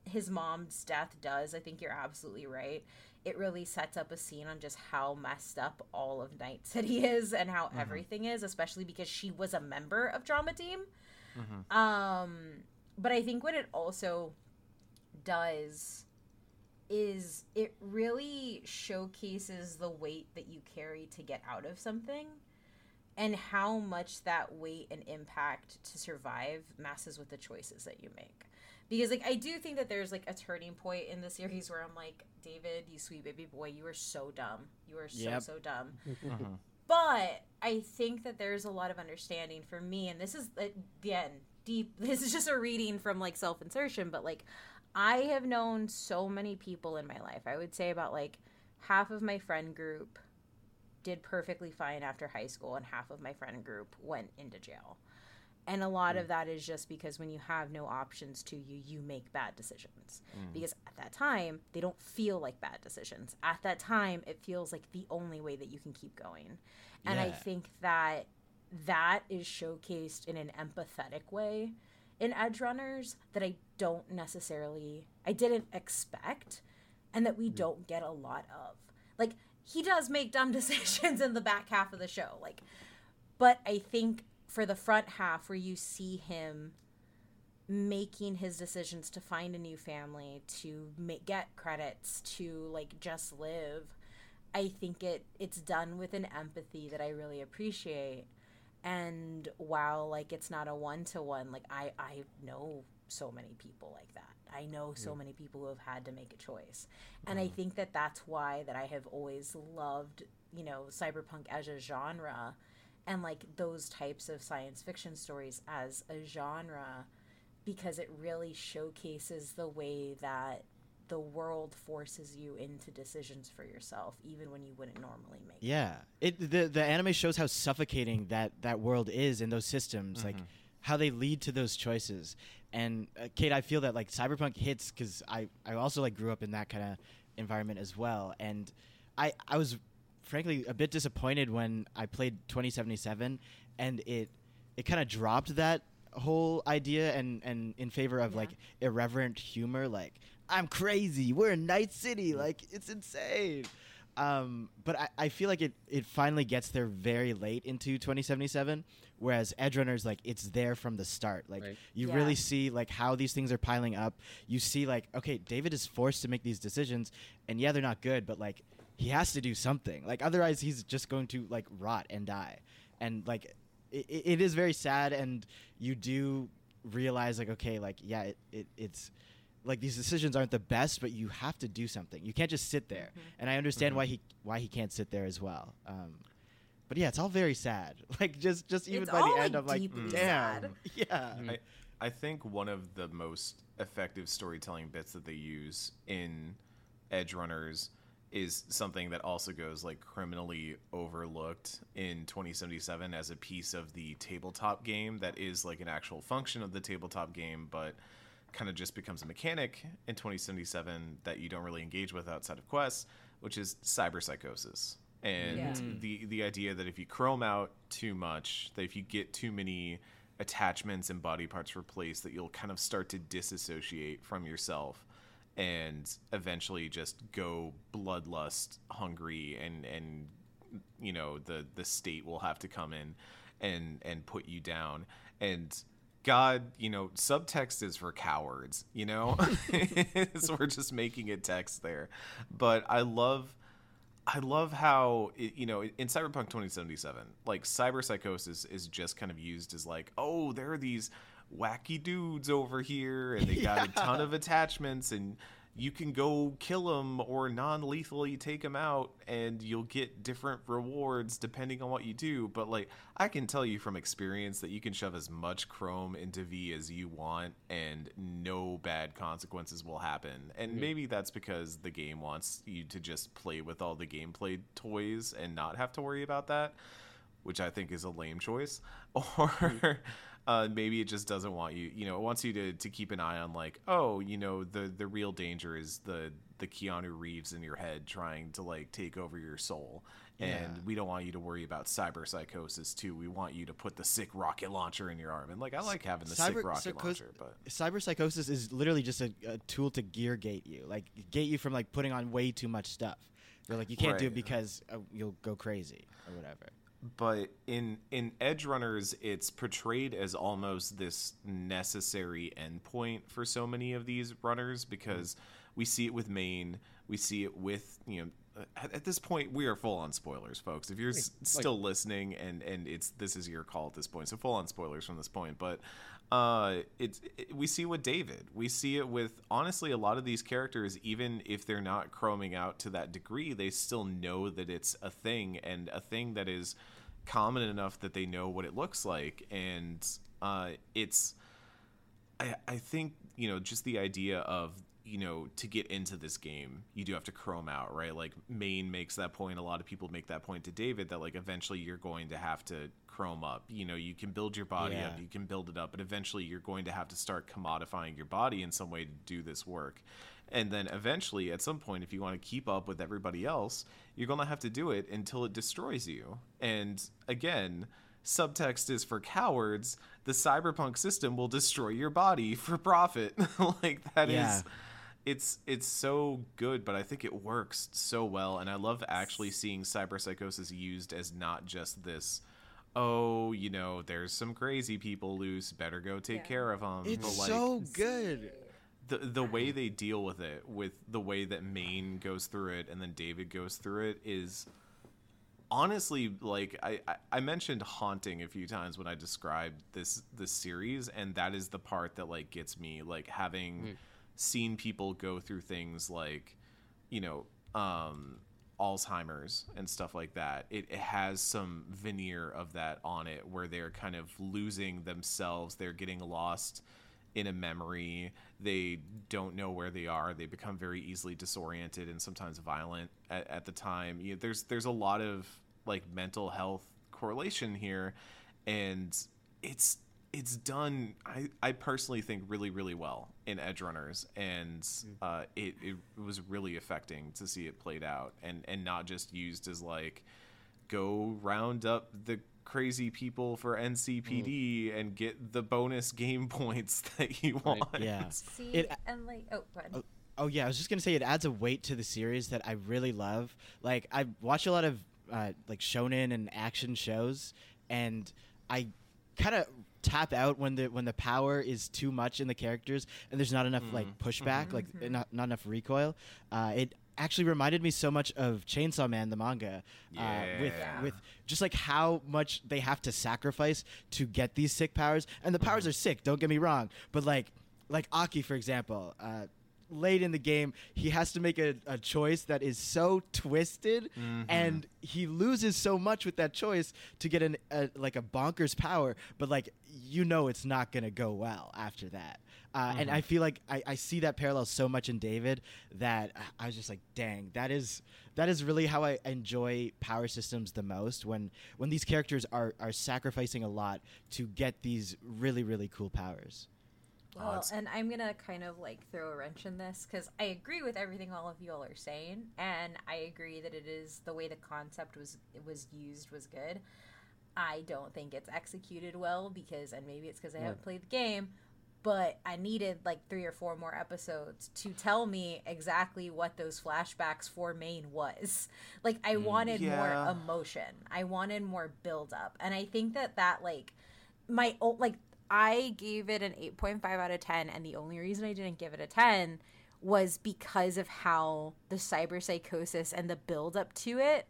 his mom's death does. I think you're absolutely right it really sets up a scene on just how messed up all of night city is and how everything is especially because she was a member of trauma team. Um but i think what it also does is it really showcases the weight that you carry to get out of something and how much that weight and impact to survive messes with the choices that you make because like i do think that there's like a turning point in the series where i'm like david you sweet baby boy you are so dumb you are so Yep. so dumb Mhm. but I think that there's a lot of understanding for me, and this is again deep. This is just a reading from like self insertion, but like I have known so many people in my life. I would say about like half of my friend group did perfectly fine after high school, and half of my friend group went into jail. And a lot hmm. of that is just because when you have no options to you, you make bad decisions. Hmm. Because at that time, they don't feel like bad decisions. At that time, it feels like the only way that you can keep going. And I think that that is showcased in an empathetic way in Edge Runners that I don't necessarily, I didn't expect, and that we hmm. don't get a lot of. Like, he does make dumb decisions in the back half of the show. Like, but I think for the front half where you see him making his decisions to find a new family to make, get credits to like just live i think it it's done with an empathy that i really appreciate. And while like it's not a one-to-one like i i know so many people like that. I know so many people who have had to make a choice. And i think that that's why that i have always loved you know cyberpunk as a genre and like those types of science fiction stories as a genre because it really showcases the way that the world forces you into decisions for yourself even when you wouldn't normally make. Yeah, it the the anime shows how suffocating that that world is in those systems, like how they lead to those choices. And uh, Kate, I feel that like Cyberpunk hits because I I also like grew up in that kind of environment as well, and I I was frankly a bit disappointed when I played 2077, and it it kind of dropped that whole idea and and in favor of Yeah. like irreverent humor, like. I'm crazy. We're in Night City. Like it's insane. Um, but I, I feel like it, it finally gets there very late into 2077, whereas Edge Runners like it's there from the start. Like Right. you Yeah. really see like how these things are piling up. You see like okay, David is forced to make these decisions, and yeah, they're not good, but like he has to do something. Like otherwise, he's just going to like rot and die. And like it, it is very sad, and you do realize like okay, like yeah, it, it it's like these decisions aren't the best, but you have to do something. You can't just sit there. And I understand why he why he can't sit there as well. Um, but yeah, it's all very sad. Like just just even It's by all, the end, like, I'm like, damn, sad. yeah. I, I think one of the most effective storytelling bits that they use in Edge Runners is something that also goes like criminally overlooked in 2077 as a piece of the tabletop game that is like an actual function of the tabletop game, but kind of just becomes a mechanic in 2077 that you don't really engage with outside of quests, which is cyberpsychosis. And Yeah. Hmm. the the idea that if you chrome out too much, that if you get too many attachments and body parts replaced, that you'll kind of start to disassociate from yourself and eventually just go bloodlust hungry and and you know the the state will have to come in and and put you down. And god you know subtext is for cowards you know? So we're just making it text there. But i love I love how it, you know in Cyberpunk 2077, like cyber psychosis is just kind of used as like, oh, there are these wacky dudes over here, and they got a ton of attachments, and you can go kill them or non-lethally take them out, and you'll get different rewards depending on what you do. But like, I can tell you from experience that you can shove as much chrome into V as you want, and no bad consequences will happen. And maybe that's because the game wants you to just play with all the gameplay toys and not have to worry about that, which I think is a lame choice. Or uh, maybe it just doesn't want you. You know, it wants you to, to keep an eye on like, oh, you know, the the real danger is the the Keanu Reeves in your head trying to like take over your soul. And Yeah. we don't want you to worry about cyber psychosis too. We want you to put the sick rocket launcher in your arm. And like I like having the sick Cyber- rocket psychos- launcher, but cyber psychosis is literally just a, a tool to gear gate you, like gate you from like putting on way too much stuff. They're like you can't do it because uh, you'll go crazy or whatever. But in in edge runners it's portrayed as almost this necessary endpoint for so many of these runners because We see it with Maine. We see it with you know. At, at this point, we are full on spoilers, folks. If you're s- still listening, and and it's this is your call at this point, so full on spoilers from this point. But uh, it's it, we see with David. We see it with honestly a lot of these characters. Even if they're not chroming out to that degree, they still know that it's a thing and a thing that is common enough that they know what it looks like, and uh, it's. I, I think you know just the idea of you know to get into this game you do have to chrome out right like main makes that point a lot of people make that point to david that like eventually you're going to have to chrome up you know you can build your body Yeah. up you can build it up but eventually you're going to have to start commodifying your body in some way to do this work and then eventually at some point if you want to keep up with everybody else you're going to have to do it until it destroys you and again subtext is for cowards the cyberpunk system will destroy your body for profit like that is, Yeah. it's it's so good but i think it works so well and i love actually seeing cyberpsychosis used as not just this oh you know there's some crazy people loose better go take Yeah. care of them It's but like so good. the the way they deal with it with the way that Maine goes through it and then David goes through it is honestly like I, I I mentioned haunting a few times when I described this this series and that is the part that like gets me like having seen people go through things like you know um Alzheimer's and stuff like that. It, it has some veneer of that on it where they're kind of losing themselves. They're getting lost in a memory. They don't know where they are. They become very easily disoriented and sometimes violent at, at the time. You know, there's there's a lot of like mental health correlation here, and it's it's done. I I personally think really really well in Edge Runners, and uh, it it was really affecting to see it played out and and not just used as like go round up the crazy people for NCPD and get the bonus game points that you want. Yeah. See, It- and like, oh, go ahead. Oh yeah, I was just gonna say it adds a weight to the series that I really love. Like I watch a lot of uh, like shonen and action shows, and I kind of tap out when the when the power is too much in the characters and there's not enough like pushback, like not not enough recoil. Uh, it actually reminded me so much of Chainsaw Man, the manga, uh, with Yeah. with just like how much they have to sacrifice to get these sick powers. And the powers are sick. Don't get me wrong, but like like Aki, for example. Uh, late in the game he has to make a, a choice that is so twisted and he loses so much with that choice to get an a, like a bonkers power but like you know it's not gonna go well after that. Uh, and i feel like I, I see that parallel so much in david that I- i was just like dang that is that is really how i enjoy power systems the most when when these characters are are sacrificing a lot to get these really really cool powers Well, and I'm gonna kind of like throw a wrench in this because I agree with everything all of y'all are saying, and I agree that it is the way the concept was it was used was good. I don't think it's executed well because, and maybe it's because I haven't played the game, but I needed like three or four more episodes to tell me exactly what those flashbacks for Maine was. Like I mm, wanted yeah. more emotion. I wanted more build up, and I think that that like my old like I gave it an 8.5 out of 10 and the only reason I didn't give it a 10 was because of how the cyber psychosis and the build up to it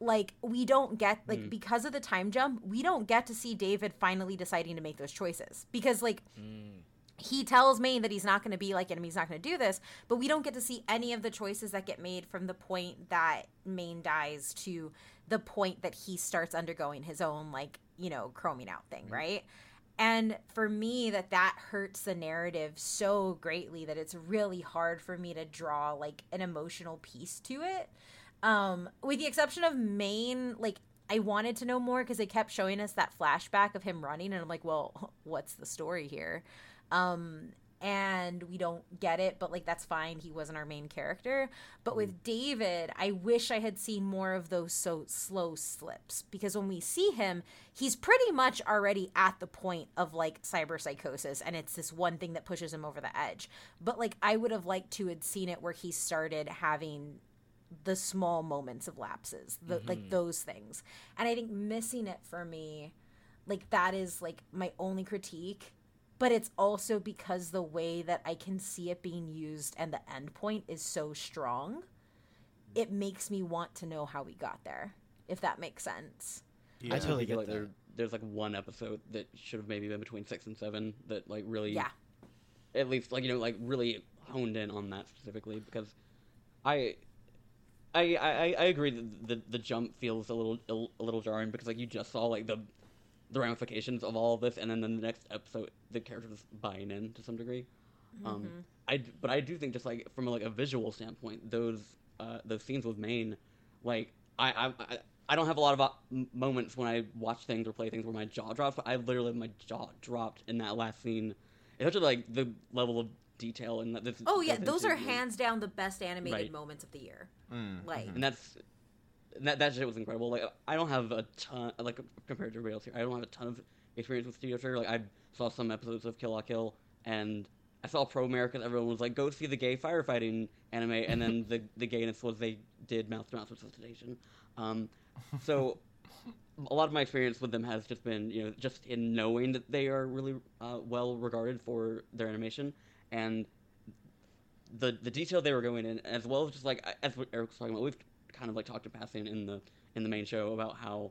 like we don't get like mm. because of the time jump we don't get to see David finally deciding to make those choices. Because like mm. he tells Maine that he's not going to be like him, he's not going to do this, but we don't get to see any of the choices that get made from the point that Maine dies to the point that he starts undergoing his own like, you know, chroming out thing, mm. right? And for me that that hurts the narrative so greatly that it's really hard for me to draw like an emotional piece to it. Um with the exception of Maine like I wanted to know more because they kept showing us that flashback of him running and I'm like, well, what's the story here? um and we don't get it but like that's fine. He wasn't our main character. But with mm-hmm. david i wish i had seen more of those so slow slips because when we see him he's pretty much already at the point of like cyber psychosis and it's this one thing that pushes him over the edge. But like i would have liked to had seen it where he started having the small moments of lapses the, like mm-hmm. those things. And i think missing it for me like that is like my only critique but it's also because the way that I can see it being used and the end point is so strong. It makes me want to know how we got there, if that makes sense. I Yeah. totally I feel get like that. there, there's like one episode that should have maybe been between six and seven that like really Yeah. at least like you know like really honed in on that specifically because I I I, I agree that the the jump feels a little a little jarring because like you just saw like the the ramifications of all of this and then in the next episode the characters buying in to some degree. Um, I d- but I do think just like from like a visual standpoint, those uh, those scenes with Maine, like I I. I I don't have a lot of uh, moments when I watch things or play things where my jaw drops, but I literally my jaw dropped in that last scene. Especially like the level of detail and that this. Oh yeah, those are hands down the best animated Right. moments of the year. Mm, Like and that's and that that shit was incredible. Like I don't have a ton like compared to everybody else here. I don't have a ton of experience with Studio Trigger. Like I saw some episodes of Kill La Kill, and I saw Promare. Everyone was like, "Go see the gay firefighting anime," and then the the gayness was they did mouth to mouth resuscitation. Um, so. A lot of my experience with them has just been, you know, just in knowing that they are really uh, well regarded for their animation, and the the detail they were going in, as well as just like as what Eric was talking about, we've kind of like talked to passing in the in the main show about how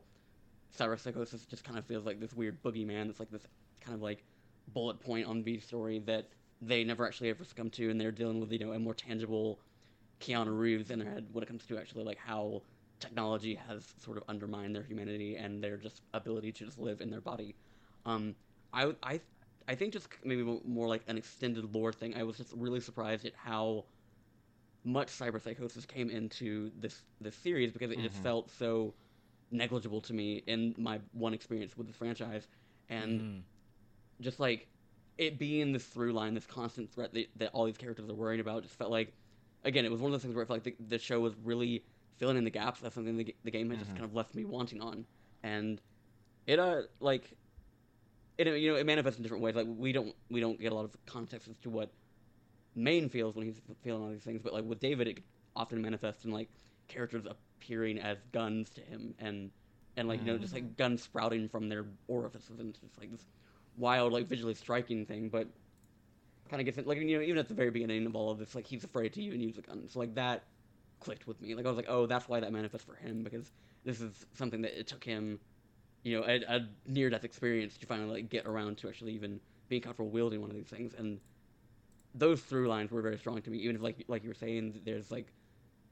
cyber psychosis just kind of feels like this weird boogeyman. It's like this kind of like bullet point on V's story that they never actually ever succumb to, and they're dealing with you know a more tangible Keanu Reeves in their head when it comes to actually like how technology has sort of undermined their humanity and their just ability to just live in their body. Um, I I I think just maybe more like an extended lore thing. I was just really surprised at how much cyber psychosis came into this this series because it just felt so negligible to me in my one experience with the franchise, and Mm. just like it being this through line, this constant threat that, that all these characters are worrying about, just felt like again it was one of those things where I felt like the, the show was really filling in the gaps. That's something the, the game had just kind of left me wanting on, and it uh like it you know it manifests in different ways. Like we don't we don't get a lot of context as to what Maine feels when he's feeling all these things, but like with David, it often manifests in like characters appearing as guns to him, and and like you know just like mm. guns sprouting from their orifices, and just like this wild, like visually striking thing. But kind of gets it like you know even at the very beginning of all of this, like he's afraid to even use a gun. So like that clicked with me. Like I was like, oh, that's why that manifests for him because this is something that it took him, you know, a, a near death experience to finally like get around to actually even being comfortable wielding one of these things. And those through lines were very strong to me. Even if like like you were saying, there's like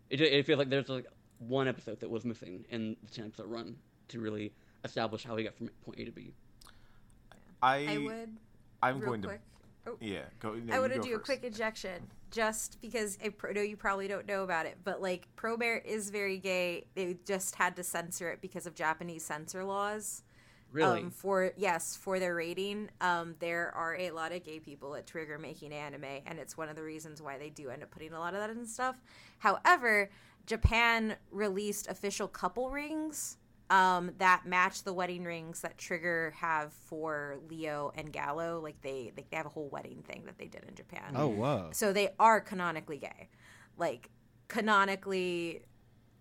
it, it feels like there's like one episode that was missing in the ten episode run to really establish how he got from point A to B. I, I would I'm real going quick. to. Oh. Yeah, go. no, I you want to go do a quick injection just because I pro- know you probably don't know about it, but like Promare is very gay. They just had to censor it because of Japanese censor laws. Really, Um, for yes, for their rating, um, there are a lot of gay people at Trigger making anime, and it's one of the reasons why they do end up putting a lot of that in stuff. However, Japan released official couple rings um, that match the wedding rings that Trigger have for Lio and Galo. Like they, they have a whole wedding thing that they did in Japan. Oh whoa. So they are canonically gay. Like canonically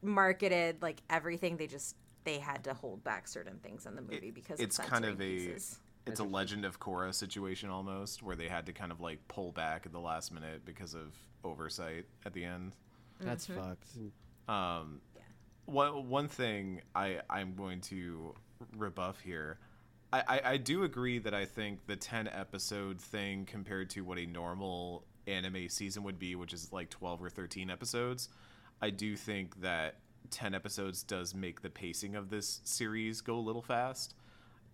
marketed like everything they just they had to hold back certain things in the movie because it's of kind of censoring a pieces. it's a legend of Korra situation almost where they had to kind of like pull back at the last minute because of oversight at the end That's Mm-hmm. fucked. um one one thing i i'm going to rebuff here I, I i do agree that i think the 10 episode thing compared to what a normal anime season would be which is like 12 or 13 episodes i do think that 10 episodes does make the pacing of this series go a little fast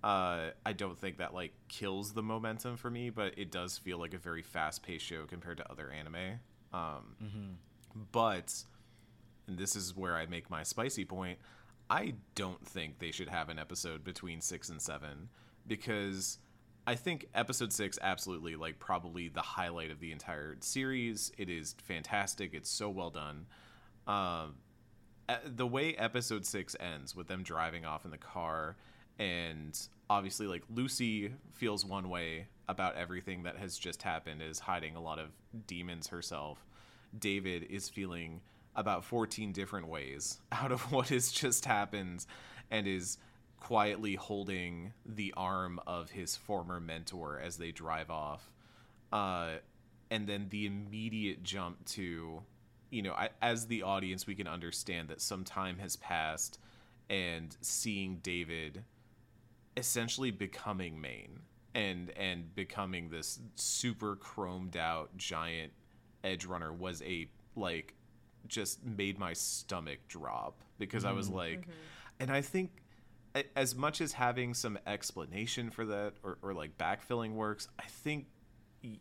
uh, I don't think that like kills the momentum for me, but it does feel like a very fast-paced show compared to other anime. Um, But, and this is where I make my spicy point, I don't think they should have an episode between six and seven because I think episode six absolutely like probably the highlight of the entire series. It is fantastic. It's so well done. Um, uh, the way episode six ends with them driving off in the car and obviously like lucy feels one way about everything that has just happened is hiding a lot of demons herself david is feeling about 14 different ways out of what has just happened and is quietly holding the arm of his former mentor as they drive off. Uh, and then the immediate jump to, you know, I, as the audience, we can understand that some time has passed and seeing David essentially becoming Maine and and becoming this super chromed out giant edge runner was a like just made my stomach drop because I was mm-hmm. like mm-hmm. and I think as much as having some explanation for that or, or like backfilling works, I think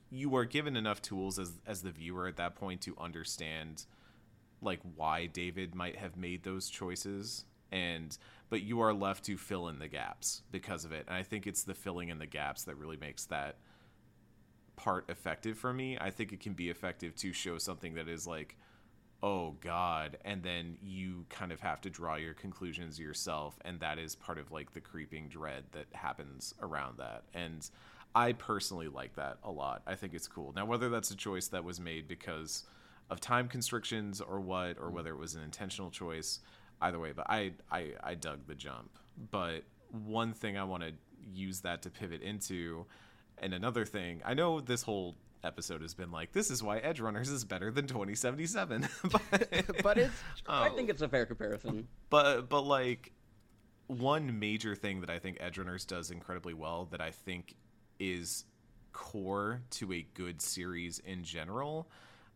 you are given enough tools as as the viewer at that point to understand like why David might have made those choices and but you are left to fill in the gaps because of it. And I think it's the filling in the gaps that really makes that part effective for me. I think it can be effective to show something that is like oh god and then you kind of have to draw your conclusions yourself and that is part of like the creeping dread that happens around that and i personally like that a lot. I think it's cool. Now whether that's a choice that was made because of time constrictions or what or whether it was an intentional choice either way but i i, I dug the jump. But one thing i want to use that to pivot into and another thing i know this whole episode has been like this is why edge runners is better than 2077 but, But it's I um, think it's a fair comparison. but but like one major thing that I think Edge Runners does incredibly well that I think is core to a good series in general.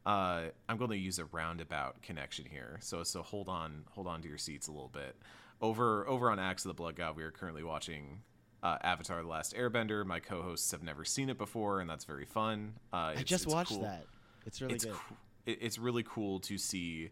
Uh, I'm going to use a roundabout connection here, so so hold on hold on to your seats a little bit. Over over on Axe of the Blood God, we are currently watching uh, Avatar: The Last Airbender. My co-hosts have never seen it before, and that's very fun. Uh, I just watched cool that. It's really it's good. it, it's really cool to see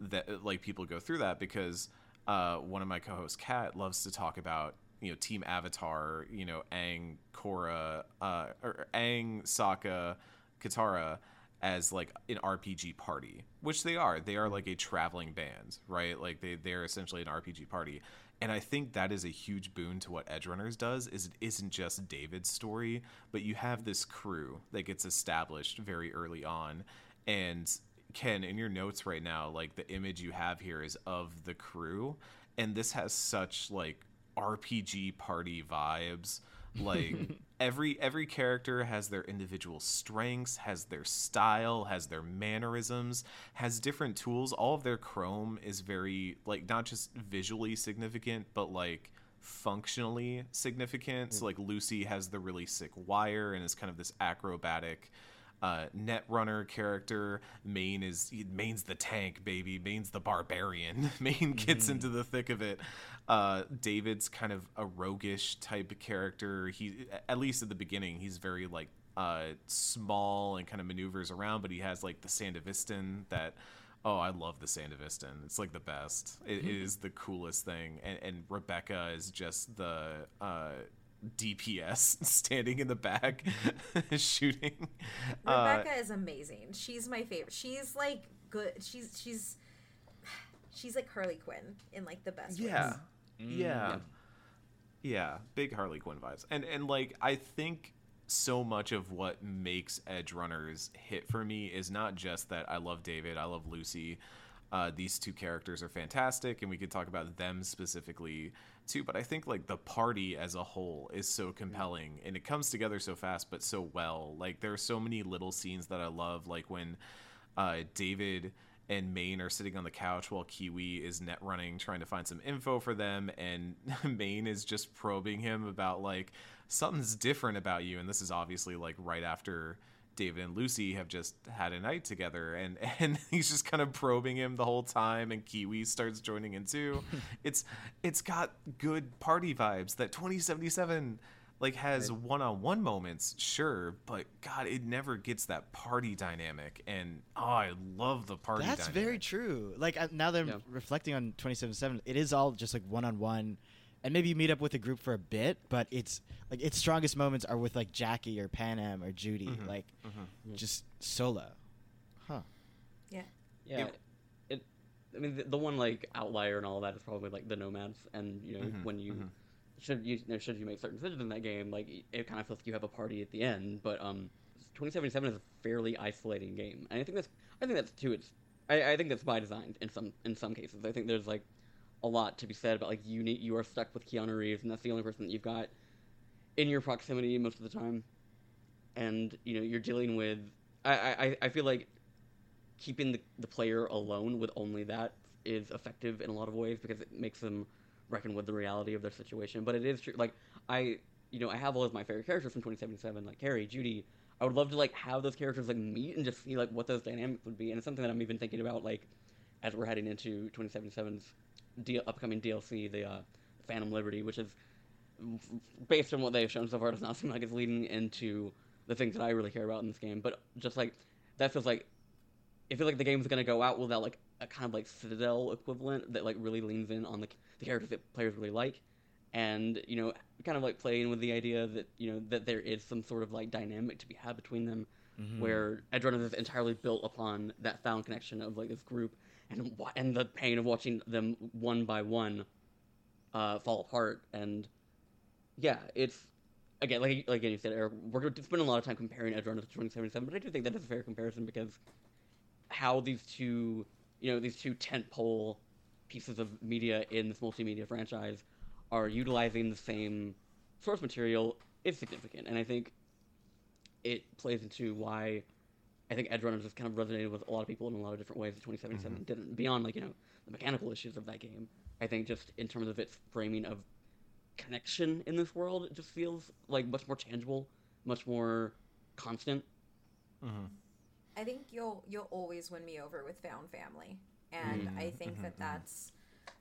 that like people go through that because uh, one of my co-hosts, Kat, loves to talk about you know Team Avatar, you know Aang, Korra, uh, or Aang, Sokka, Katara as like an RPG party, which they are. They are like a traveling band, right? Like they they're essentially an RPG party. And I think that is a huge boon to what Edge Runners does is it isn't just David's story, but you have this crew that gets established very early on. And Ken, in your notes right now, like the image you have here is of the crew, and this has such like RPG party vibes. Like every every character has their individual strengths, has their style, has their mannerisms, has different tools. All of their chrome is very like not just visually significant, but like functionally significant. So hmm. like Lucy has the really sick wire and is kind of this acrobatic uh, net runner character. Maine is Maine's the tank, baby. Maine's the barbarian. Maine gets into the thick of it. Uh, David's kind of a roguish type character. He, at least at the beginning, he's very like uh, small and kind of maneuvers around, but he has like the Sandevistan that. Oh, I love the Sandevistan. It's like the best. It, it is the coolest thing. And, and Rebecca is just the uh, DPS standing in the back shooting. Uh, Rebecca is amazing. She's my favorite. She's like good. She's she's she's like Harley Quinn in like the best yeah. ways. yeah. Yeah. Big Harley Quinn vibes. And and like I think so much of what makes Edge Runners hit for me is not just that I love David, I love Lucy. Uh, these two characters are fantastic, and we could talk about them specifically too. But I think like the party as a whole is so compelling, and it comes together so fast, but so well. Like there are so many little scenes that I love, like when uh, David and Maine are sitting on the couch while Kiwi is net running, trying to find some info for them, and Maine is just probing him about like something's different about you, and this is obviously like right after David and Lucy have just had a night together, and and he's just kind of probing him the whole time, and Kiwi starts joining in too. it's it's got good party vibes that 2077 like has one-on-one moments sure but god it never gets that party dynamic and oh i love the party That's dynamic. very true. Like now that I'm Yeah. reflecting on 2077, it is all just like one on one, and maybe you meet up with a group for a bit, but it's like its strongest moments are with like Jackie or Panam or Judy, Mm-hmm. like just solo. Huh. Yeah. Yeah, it. I mean, the, the one like outlier and all that is probably like the nomads, and you know Mm-hmm, when you should you, you know, should you make certain decisions in that game, like it kind of feels like you have a party at the end. But um, 2077 is a fairly isolating game, and I think that's I think that's too. It's I, I think that's by design in some in some cases. I think there's like a lot to be said about like you need you are stuck with Keanu Reeves, and that's the only person that you've got in your proximity most of the time, and you know you're dealing with. I I, I feel like keeping the, the player alone with only that is effective in a lot of ways because it makes them reckon with the reality of their situation. But it is true. Like I, you know, I have all of my favorite characters from 2077, like Kerry, Judy. I would love to like have those characters like meet and just see like what those dynamics would be, and it's something that I'm even thinking about like as we're heading into 2077's D- upcoming DLC, the uh, Phantom Liberty, which is based on what they've shown so far, does not seem like it's leading into the things that I really care about in this game. But just like that feels like it feels like the game's gonna go out without like a kind of like Citadel equivalent that like really leans in on the the characters that players really like, and you know, kind of like playing with the idea that you know that there is some sort of like dynamic to be had between them, where Edgerunners is entirely built upon that found connection of like this group and and the pain of watching them one by one uh, fall apart and yeah, it's again like like you said, Eric. We're to spend a lot of time comparing Edgerunners to 2077, but I do think that is a fair comparison because how these two, you know, these two tentpole pieces of media in this multimedia franchise are utilizing the same source material is significant, and I think it plays into why I think Edgerunners has kind of resonated with a lot of people in a lot of different ways that 2077 mm-hmm. didn't. Beyond like you know the mechanical issues of that game, I think just in terms of its framing of connection in this world, it just feels like much more tangible, much more constant. Mm-hmm. I think you'll you'll always win me over with found family, and mm. I think mm-hmm. that that's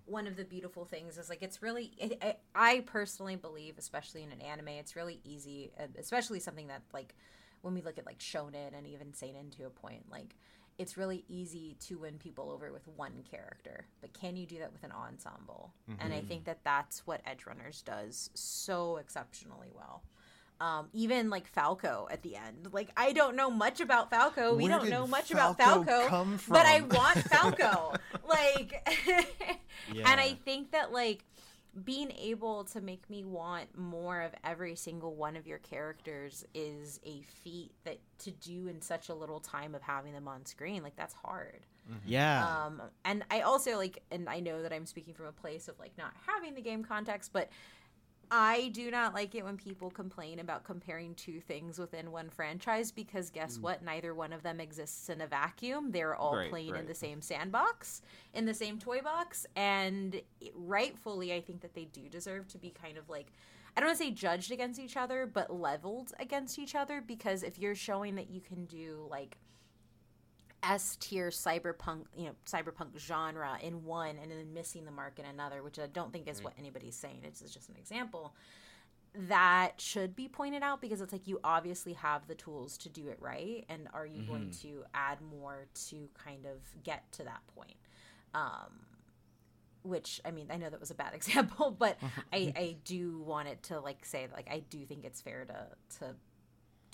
one of the beautiful things is like it's really it, I, I personally believe especially in an anime it's really easy uh, especially something that like when we look at like shonen and even seinen to a point like it's really easy to win people over with one character but can you do that with an ensemble and i think that that's what edge runners does so exceptionally well um, even like Falco at the end. Like I don't know much about Falco. We Where don't know much Falco about Falco, but I want Falco. like, and I think that like being able to make me want more of every single one of your characters is a feat that to do in such a little time of having them on screen. Like that's hard. Yeah. Um, and I also like, and I know that I'm speaking from a place of like not having the game context, but I do not like it when people complain about comparing two things within one franchise because guess mm. what? Neither one of them exists in a vacuum. They're all Right, playing in the same sandbox, in the same toy box, and rightfully, I think that they do deserve to be kind of like. I don't want to say judged against each other, but leveled against each other because if you're showing that you can do like S tier cyberpunk, you know, cyberpunk genre in one and then missing the mark in another, which I don't think is what anybody's saying. It's just an example. That should be pointed out because it's like you obviously have the tools to do it right, and are you going to add more to kind of get to that point? Um, which I mean, I know that was a bad example, but I, I do want it to like say like I do think it's fair to to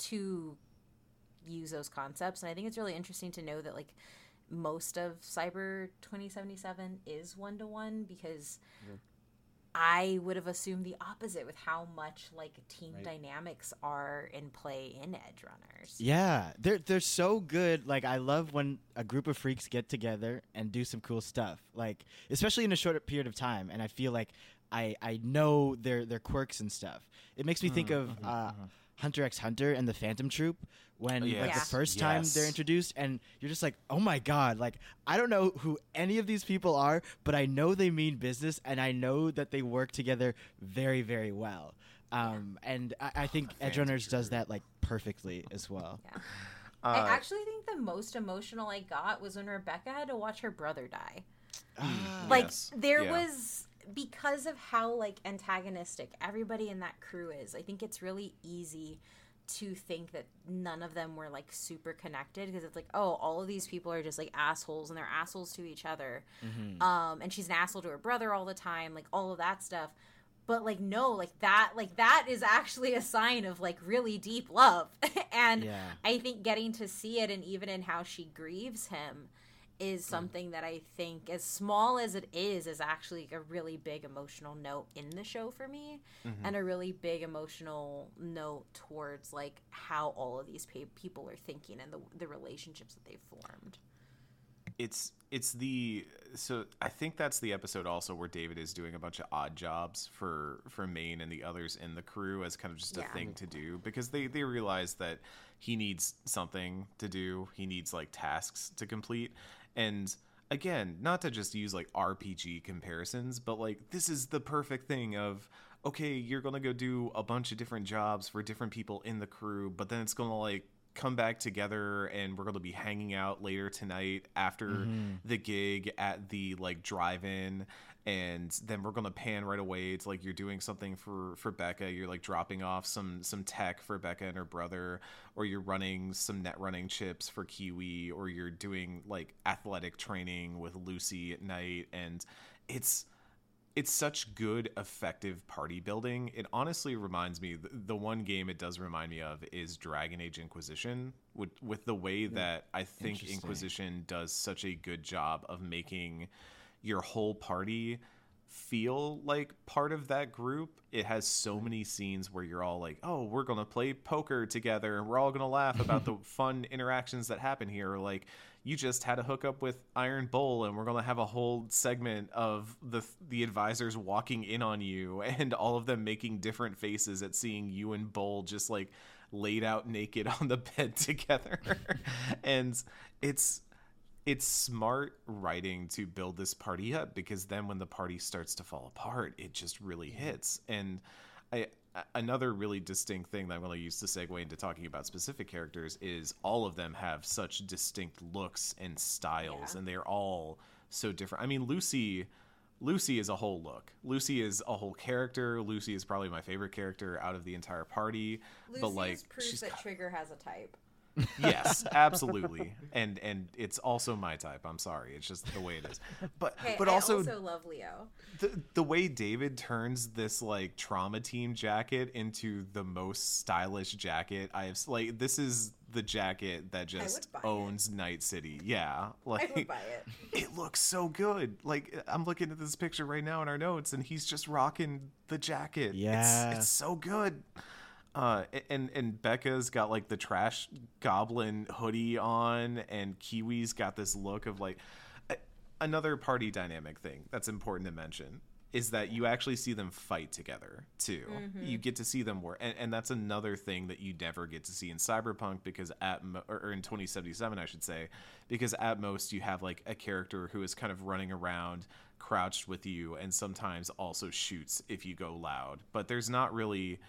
to use those concepts. And i think it's really interesting to know that like most of cyber 2077 is one-to-one because i would have assumed the opposite with how much like team dynamics are in play in edge runners. Yeah, they're they're so good. Like I love when a group of freaks get together and do some cool stuff. Like especially in a short period of time, and I feel like I I know their their quirks and stuff. It makes me think mm-hmm. of mm-hmm. uh, mm-hmm. Hunter x Hunter and the Phantom Troop when like the Yes. first time they're introduced, and you're just like, oh my god! Like I don't know who any of these people are, but I know they mean business, and I know that they work together very very well. Um, and I, I think Edge Phantom Runners does that like perfectly as well. yeah Uh, i actually think the most emotional i got was when rebecca had to watch her brother die Ah. like Yes. there Yeah. was because of how like antagonistic everybody in that crew is i think it's really easy to think that none of them were like super connected because it's like oh all of these people are just like assholes and they're assholes to each other. Um and she's an asshole to her brother all the time like all of that stuff. But like no like that like that is actually a sign of like really deep love. And Yeah. i think getting to see it and even in how she grieves him is mm. something that i think as small as it is is actually a really big emotional note in the show for me mm-hmm. and a really big emotional note towards like how all of these people are thinking and the, the relationships that they've formed it's it's the so I think that's the episode also where David is doing a bunch of odd jobs for for Maine and the others in the crew as kind of just a Yeah. thing to do because they they realize that he needs something to do. He needs like tasks to complete. And again, not to just use like RPG comparisons, but like this is the perfect thing of okay, you're going to go do a bunch of different jobs for different people in the crew, but then it's going to like come back together and we're going to be hanging out later tonight after mm-hmm. the gig at the like drive-in and then we're going to pan right away it's like you're doing something for for Becca you're like dropping off some some tech for Becca and her brother or you're running some net running chips for Kiwi or you're doing like athletic training with Lucy at night and it's it's such good effective party building. It honestly reminds me the, the one game it does remind me of is dragon age inquisition with with the way hmm. that i think inquisition does such a good job of making your whole party feel like part of that group it has so many scenes where you're all like oh we're gonna play poker together. And we're all gonna laugh about the fun interactions that happen here. Or like you just had a hookup with Iron Bull, and we're gonna have a whole segment of the the advisors walking in on you, and all of them making different faces at seeing you and Bull just like laid out naked on the bed together, and it's it's smart writing to build this party up because then when the party starts to fall apart, it just really mm-hmm. hits. And I another really distinct thing that I'm going to use to segue into talking about specific characters is all of them have such distinct looks and styles, Yeah. and they're all so different. I mean, Lucy. Lucy is a whole look. Lucy is a whole character. Lucy is probably my favorite character out of the entire party. Lucy but like, is proof she's that got- Trigger has a type. Yes, absolutely, and and it's also my type. I'm sorry, it's just the way it is. But Hey, but I also, also love Lio. the the way David turns this like trauma team jacket into the most stylish jacket I have. Like this is the jacket that just buy it. owns Night City. Yeah, I like would buy it. it looks so good. Like I'm looking at this picture right now in our notes, and he's just rocking the jacket. Yeah. it's, it's so good. Uh, and and Becca's got like the trash goblin hoodie on, and Kiwi's got this look of like a- another party dynamic thing that's important to mention is that you actually see them fight together too. You get to see them work, and, and that's another thing that you never get to see in Cyberpunk because at mo- or in 2077, I should say, because at most you have like a character who is kind of running around crouched with you and sometimes also shoots if you go loud. But there's not really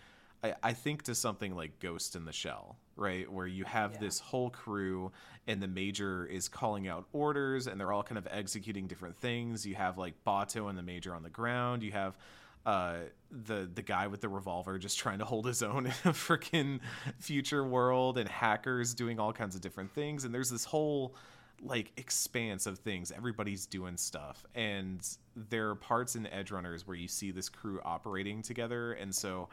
I, I think to something like Ghost in the Shell, right? Where you have Yeah. this whole crew and the major is calling out orders and they're all kind of executing different things. You have like Batou and the major on the ground. You have uh, the the guy with the revolver just trying to hold his own in a freaking future world and hackers doing all kinds of different things. And there's this whole like expanse of things. Everybody's doing stuff. And there are parts in Edge Runners where you see this crew operating together. And so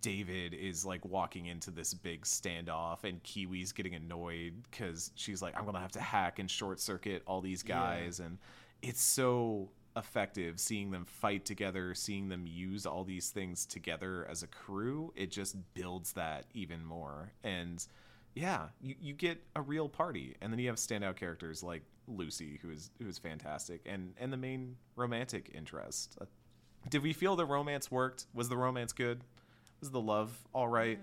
David is like walking into this big standoff, and Kiwi's getting annoyed because she's like, I'm gonna have to hack and short circuit all these guys. And it's so effective seeing them fight together, seeing them use all these things together as a crew. It just builds that even more. And yeah, you, you get a real party, and then you have standout characters like Lucy, who is who is fantastic, and and the main romantic interest. Uh, Did we feel the romance worked? Was the romance good? Was the love all right?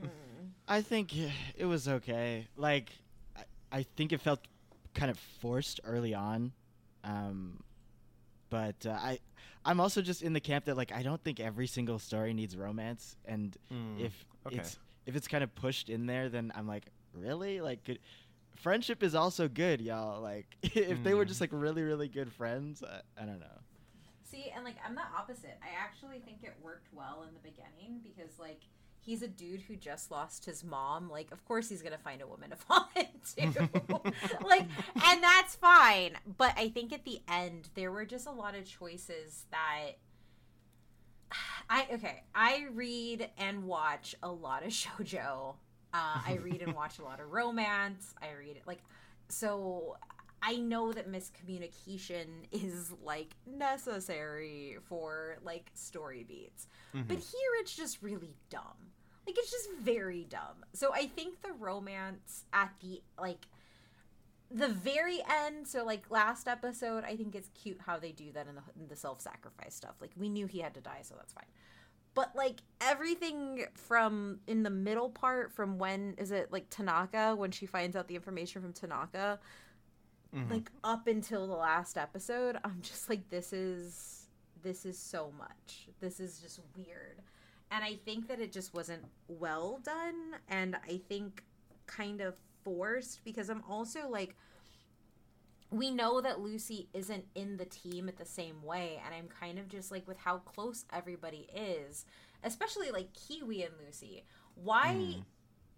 I think it was okay. Like, I, I think it felt kind of forced early on, um, but uh, I, I'm also just in the camp that like I don't think every single story needs romance, and Hmm, if okay. it's if it's kind of pushed in there, then I'm like, really? Like, good, friendship is also good, y'all. Like, if they were Mm. just like really really good friends, I, I don't know. See, and like I'm the opposite. I actually think it worked well in the beginning because like he's a dude who just lost his mom. Like, of course he's gonna find a woman to fall into. like, and that's fine. But I think at the end there were just a lot of choices that I okay. I read and watch a lot of shojo. Uh, I read and watch a lot of romance. I read it like so. I know that miscommunication is like necessary for like story beats, mm-hmm. but here it's just really dumb. Like it's just very dumb. So I think the romance at the like the very end, so like last episode, I think it's cute how they do that in the, in the self sacrifice stuff. Like we knew he had to die, so that's fine. But like everything from in the middle part, from when is it like Tanaka when she finds out the information from Tanaka, Mm-hmm. like up until the last episode, I'm just like this is this is so much. This is just weird. And I think that it just wasn't well done and I think kind of forced because I'm also like we know that Lucy isn't in the team at the same way and I'm kind of just like with how close everybody is, especially like Kiwi and Lucy. Why mm.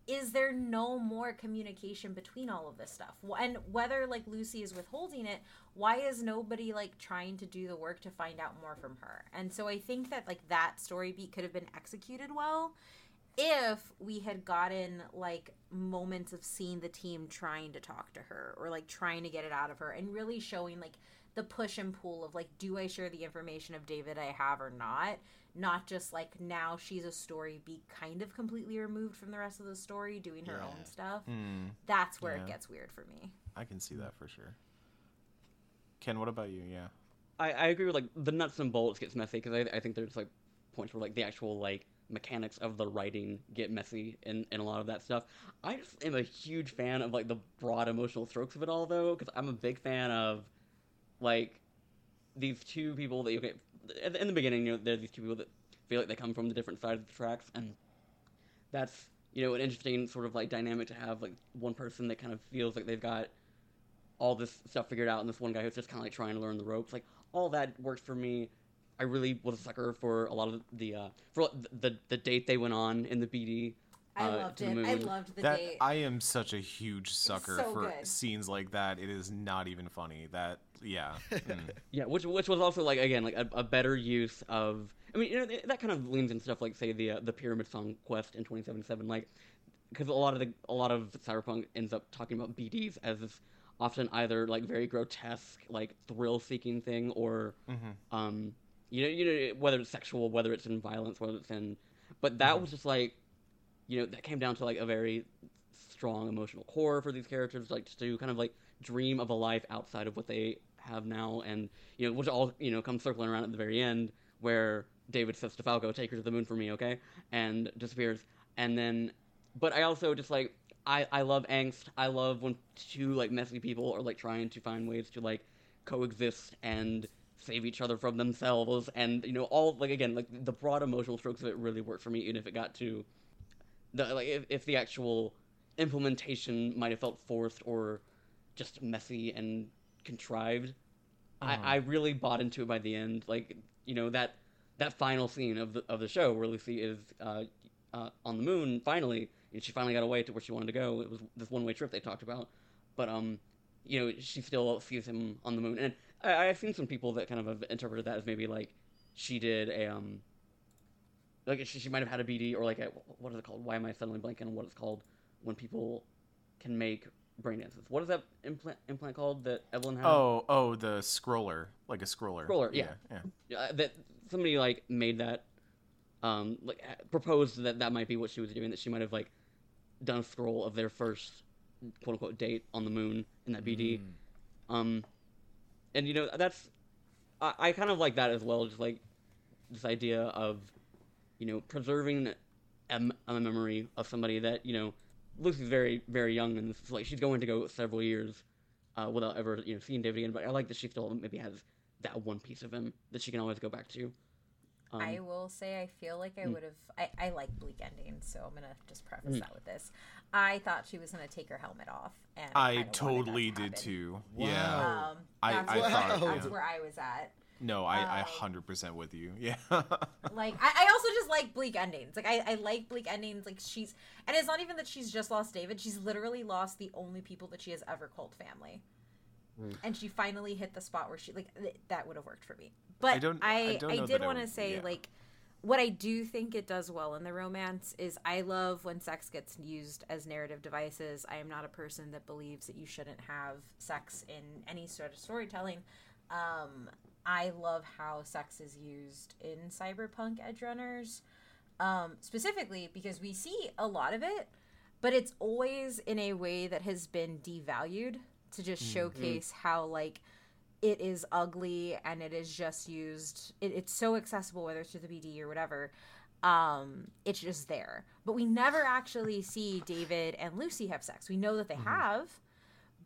Is there no more communication between all of this stuff? And whether like lucy is withholding it why is nobody like trying to do the work to find out more from her? And so i think that like that story beat could have been executed well if we had gotten like moments of seeing the team trying to talk to her or like trying to get it out of her and really showing like the push and pull of like do i share the information of david i have or not not just like now she's a story be kind of completely removed from the rest of the story doing her Yeah. own stuff Hmm, that's where it gets weird for me I can see that for sure. Ken, what about you? Yeah. I, I agree with like the nuts and bolts gets messy because I, I think there's like points where like the actual like mechanics of the writing get messy in, in a lot of that stuff. I just am a huge fan of like the broad emotional strokes of it all though because I'm a big fan of like these two people that you okay in the- in the beginning you know there's these two people that feel like they come from the different sides of the tracks and that's you know an interesting sort of like dynamic to have like one person that kind of feels like they've got all this stuff figured out and this one guy who's just kind of like trying to learn the ropes like all that works for me i really was a sucker for a lot of the uh for the the date they went on in the bd i uh, loved to the it i loved the that date I am such a huge sucker so for good. scenes like that. It is not even funny. That yeah. Mm. Yeah, which which was also like again like a, a better use of. I mean, you know, that kind of leans in stuff like say the uh, the Pyramid Song Quest in 2077, like because a lot of the a lot of cyberpunk ends up talking about BDs as this often either like very grotesque like thrill seeking thing or Mhm. um you know you know whether it's sexual whether it's in violence whether it's in but that was just like you know that came down to like a very strong emotional core for these characters like to kind of like dream of a life outside of what they have now. And you know which all you know comes circling around at the very end where david says to falco take her to the moon for me okay? And disappears. And then but i also just like i i love angst. I love when two like messy people are like trying to find ways to like coexist and save each other from themselves. And you know all like again like the broad emotional strokes of it really worked for me even if it got to the like if, if the actual implementation might have felt forced or just messy and contrived. Uh-huh. I, I really bought into it by the end. Like you know that that final scene of the of the show where lucy is uh, uh, on the moon finally and she finally got away to where she wanted to go. It was this one way trip they talked about. But um you know she still sees him on the moon. And I, i've seen some people that kind of have interpreted that as maybe like she did a um like she, she might have had a BD or like a what is it called? Why am I suddenly blanking on what it's called? When people can make brain dances? What is that implant implant called that Evelyn had? Oh, oh, the scroller, like a scroller. Scroller, yeah. yeah. Uh, that somebody like made that um like proposed that that might be what she was doing that she might have like done a scroll of their first quote unquote date on the moon in that BD. Um, and you know that's I, I kind of like that as well. Just like this idea of you know preserving a memory of somebody that you know Lucy's very very young and it's like she's going to go several years uh, without ever you know seeing David again. But I like that she still maybe has that one piece of him that she can always go back to. Um, I will say I feel like I would have. I, I like bleak endings, so I'm gonna just preface that with this. I thought she was gonna take her helmet off, and I kinda wanted that totally did happen. too. Wow. Yeah. Um, I- that's, I where, thought- that's yeah. where I was at. No, I, I Um, hundred percent with you. Yeah. Like I, I also just like bleak endings. Like I, I like bleak endings. Like she's and it's not even that she's just lost David. She's literally lost the only people that she has ever called family. And she finally hit the spot where she like th- that would have worked for me. But I don't- I, I don't know did want to say yeah. like what I do think it does well in the romance is I love when sex gets used as narrative devices. I am not a person that believes that you shouldn't have sex in any sort of storytelling. Um, I love how sex is used in cyberpunk edge runners, um, specifically because we see a lot of it, but it's always in a way that has been devalued to just showcase how like it is ugly and it is just used it, it's so accessible whether it's through the bd or whatever um it's just there. But we never actually see david and lucy have sex. We know that they have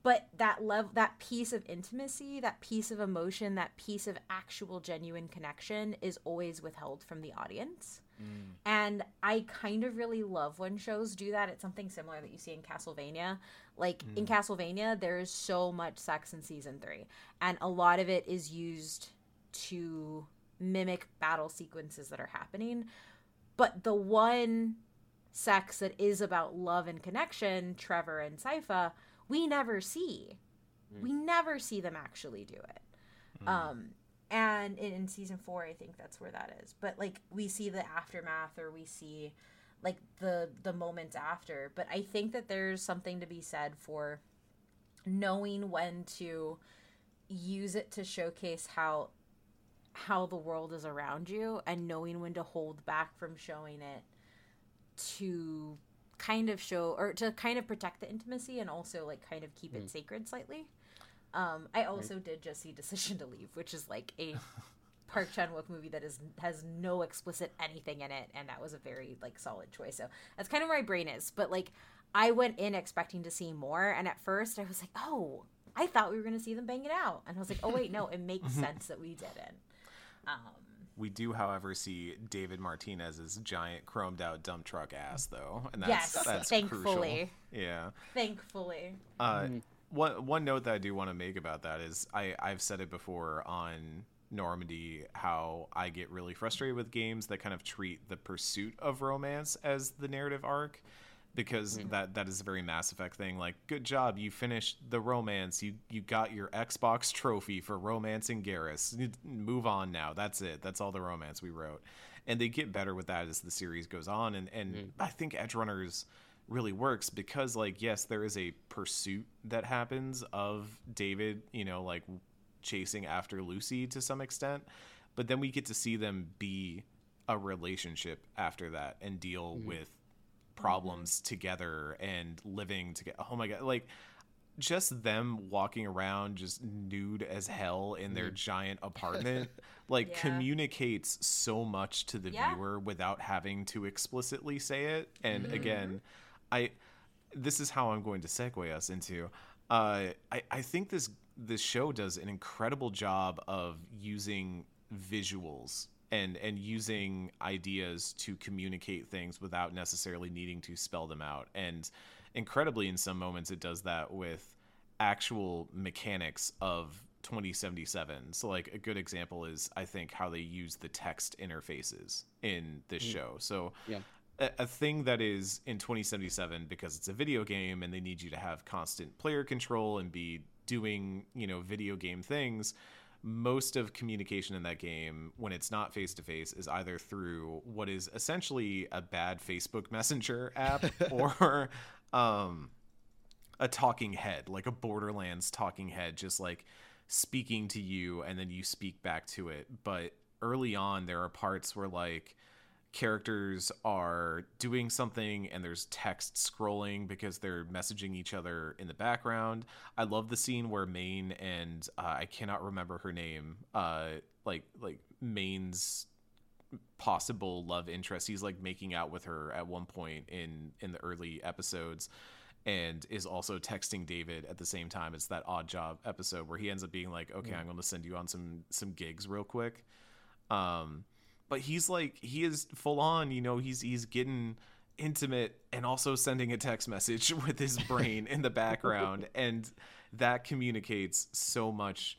but that level that piece of intimacy that piece of emotion that piece of actual genuine connection is always withheld from the audience. Mm. And i kind of really love when shows do that. It's something similar that you see in castlevania. Like in mm. castlevania there's so much sex in season three and a lot of it is used to mimic battle sequences that are happening. But the one sex that is about love and connection trevor and sypha we never see. We never see them actually do it. Um and in, in season four i think that's where that is. But like we see the aftermath or we see like the the moments after. But i think that there's something to be said for knowing when to use it to showcase how how the world is around you and knowing when to hold back from showing it to kind of show or to kind of protect the intimacy and also like kind of keep it sacred slightly um, I also did just see Decision to Leave, which is like a Park Chan Wook movie that is has no explicit anything in it, and that was a very like solid choice. So that's kind of where my brain is. But like, I went in expecting to see more, and at first I was like, oh, I thought we were gonna see them bang it out, and I was like, oh wait, no, it makes sense that we didn't. Um, We do, however, see David Martinez's giant chromed out dump truck ass, though, and Yes, that's that's thankfully. crucial. Yeah. thankfully, Uh, one one note that I do want to make about that is I I've said it before on Normandy how I get really frustrated with games that kind of treat the pursuit of romance as the narrative arc because mm. that that is a very Mass Effect thing. Like, good job, you finished the romance. You you got your Xbox trophy for romancing Garrus. Move on now. That's it. That's all the romance we wrote. And they get better with that as the series goes on. And and mm. I think Edge Runners really works because like yes there is a pursuit that happens of david you know like chasing after lucy to some extent but then we get to see them be a relationship after that and deal mm-hmm. with problems together and living together oh my god like just them walking around just nude as hell in their giant apartment like Yeah. communicates so much to the Yeah. viewer without having to explicitly say it and Mm-hmm. again i this is how i'm going to segue us into uh i i think this this show does an incredible job of using visuals and and using ideas to communicate things without necessarily needing to spell them out. And incredibly in some moments it does that with actual mechanics of 2077 so like a good example is i think how they use the text interfaces in this mm. show. So Yeah. a, a thing that is in 2077 because it's a video game and they need you to have constant player control and be doing you know video game things most of communication in that game when it's not face to face is either through what is essentially a bad facebook messenger app or um a talking head, like a Borderlands talking head, just like speaking to you and then you speak back to it. But early on, there are parts where like characters are doing something and there's text scrolling because they're messaging each other in the background. I love the scene where Maine and uh, I cannot remember her name, uh, like like Maine's possible love interest. He's like making out with her at one point in in the early episodes and is also texting David at the same time. It's that odd job episode where he ends up being like, "Okay, I'm going to send you on some some gigs real quick." Um but he's like he is full on, you know, he's he's getting intimate and also sending a text message with his brain in the background. And that communicates so much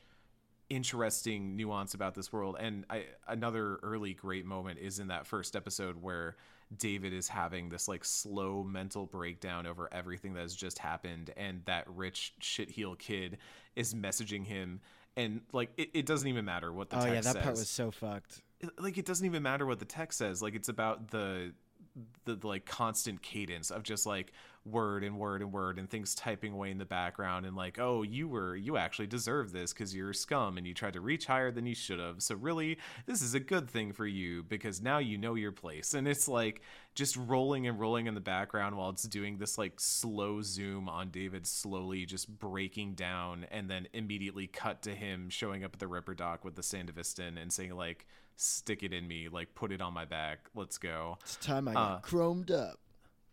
interesting nuance about this world. And I, another early great moment is in that first episode where david is having this like slow mental breakdown over everything that has just happened. And that rich shitheel kid is messaging him. And like it, it doesn't even matter what the oh text yeah, that says. part was so fucked. Like it doesn't even matter what the text says like it's about the the, the like constant cadence of just like word and word and word and things typing away in the background and like oh you were you actually deserve this because you're scum and you tried to reach higher than you should have. So really this is a good thing for you because now you know your place. And it's like just rolling and rolling in the background while it's doing this like slow zoom on david slowly just breaking down and then immediately cut to him showing up at the ripperdoc with the sandevistan and saying like stick it in me like put it on my back let's go It's time I Uh, got chromed up.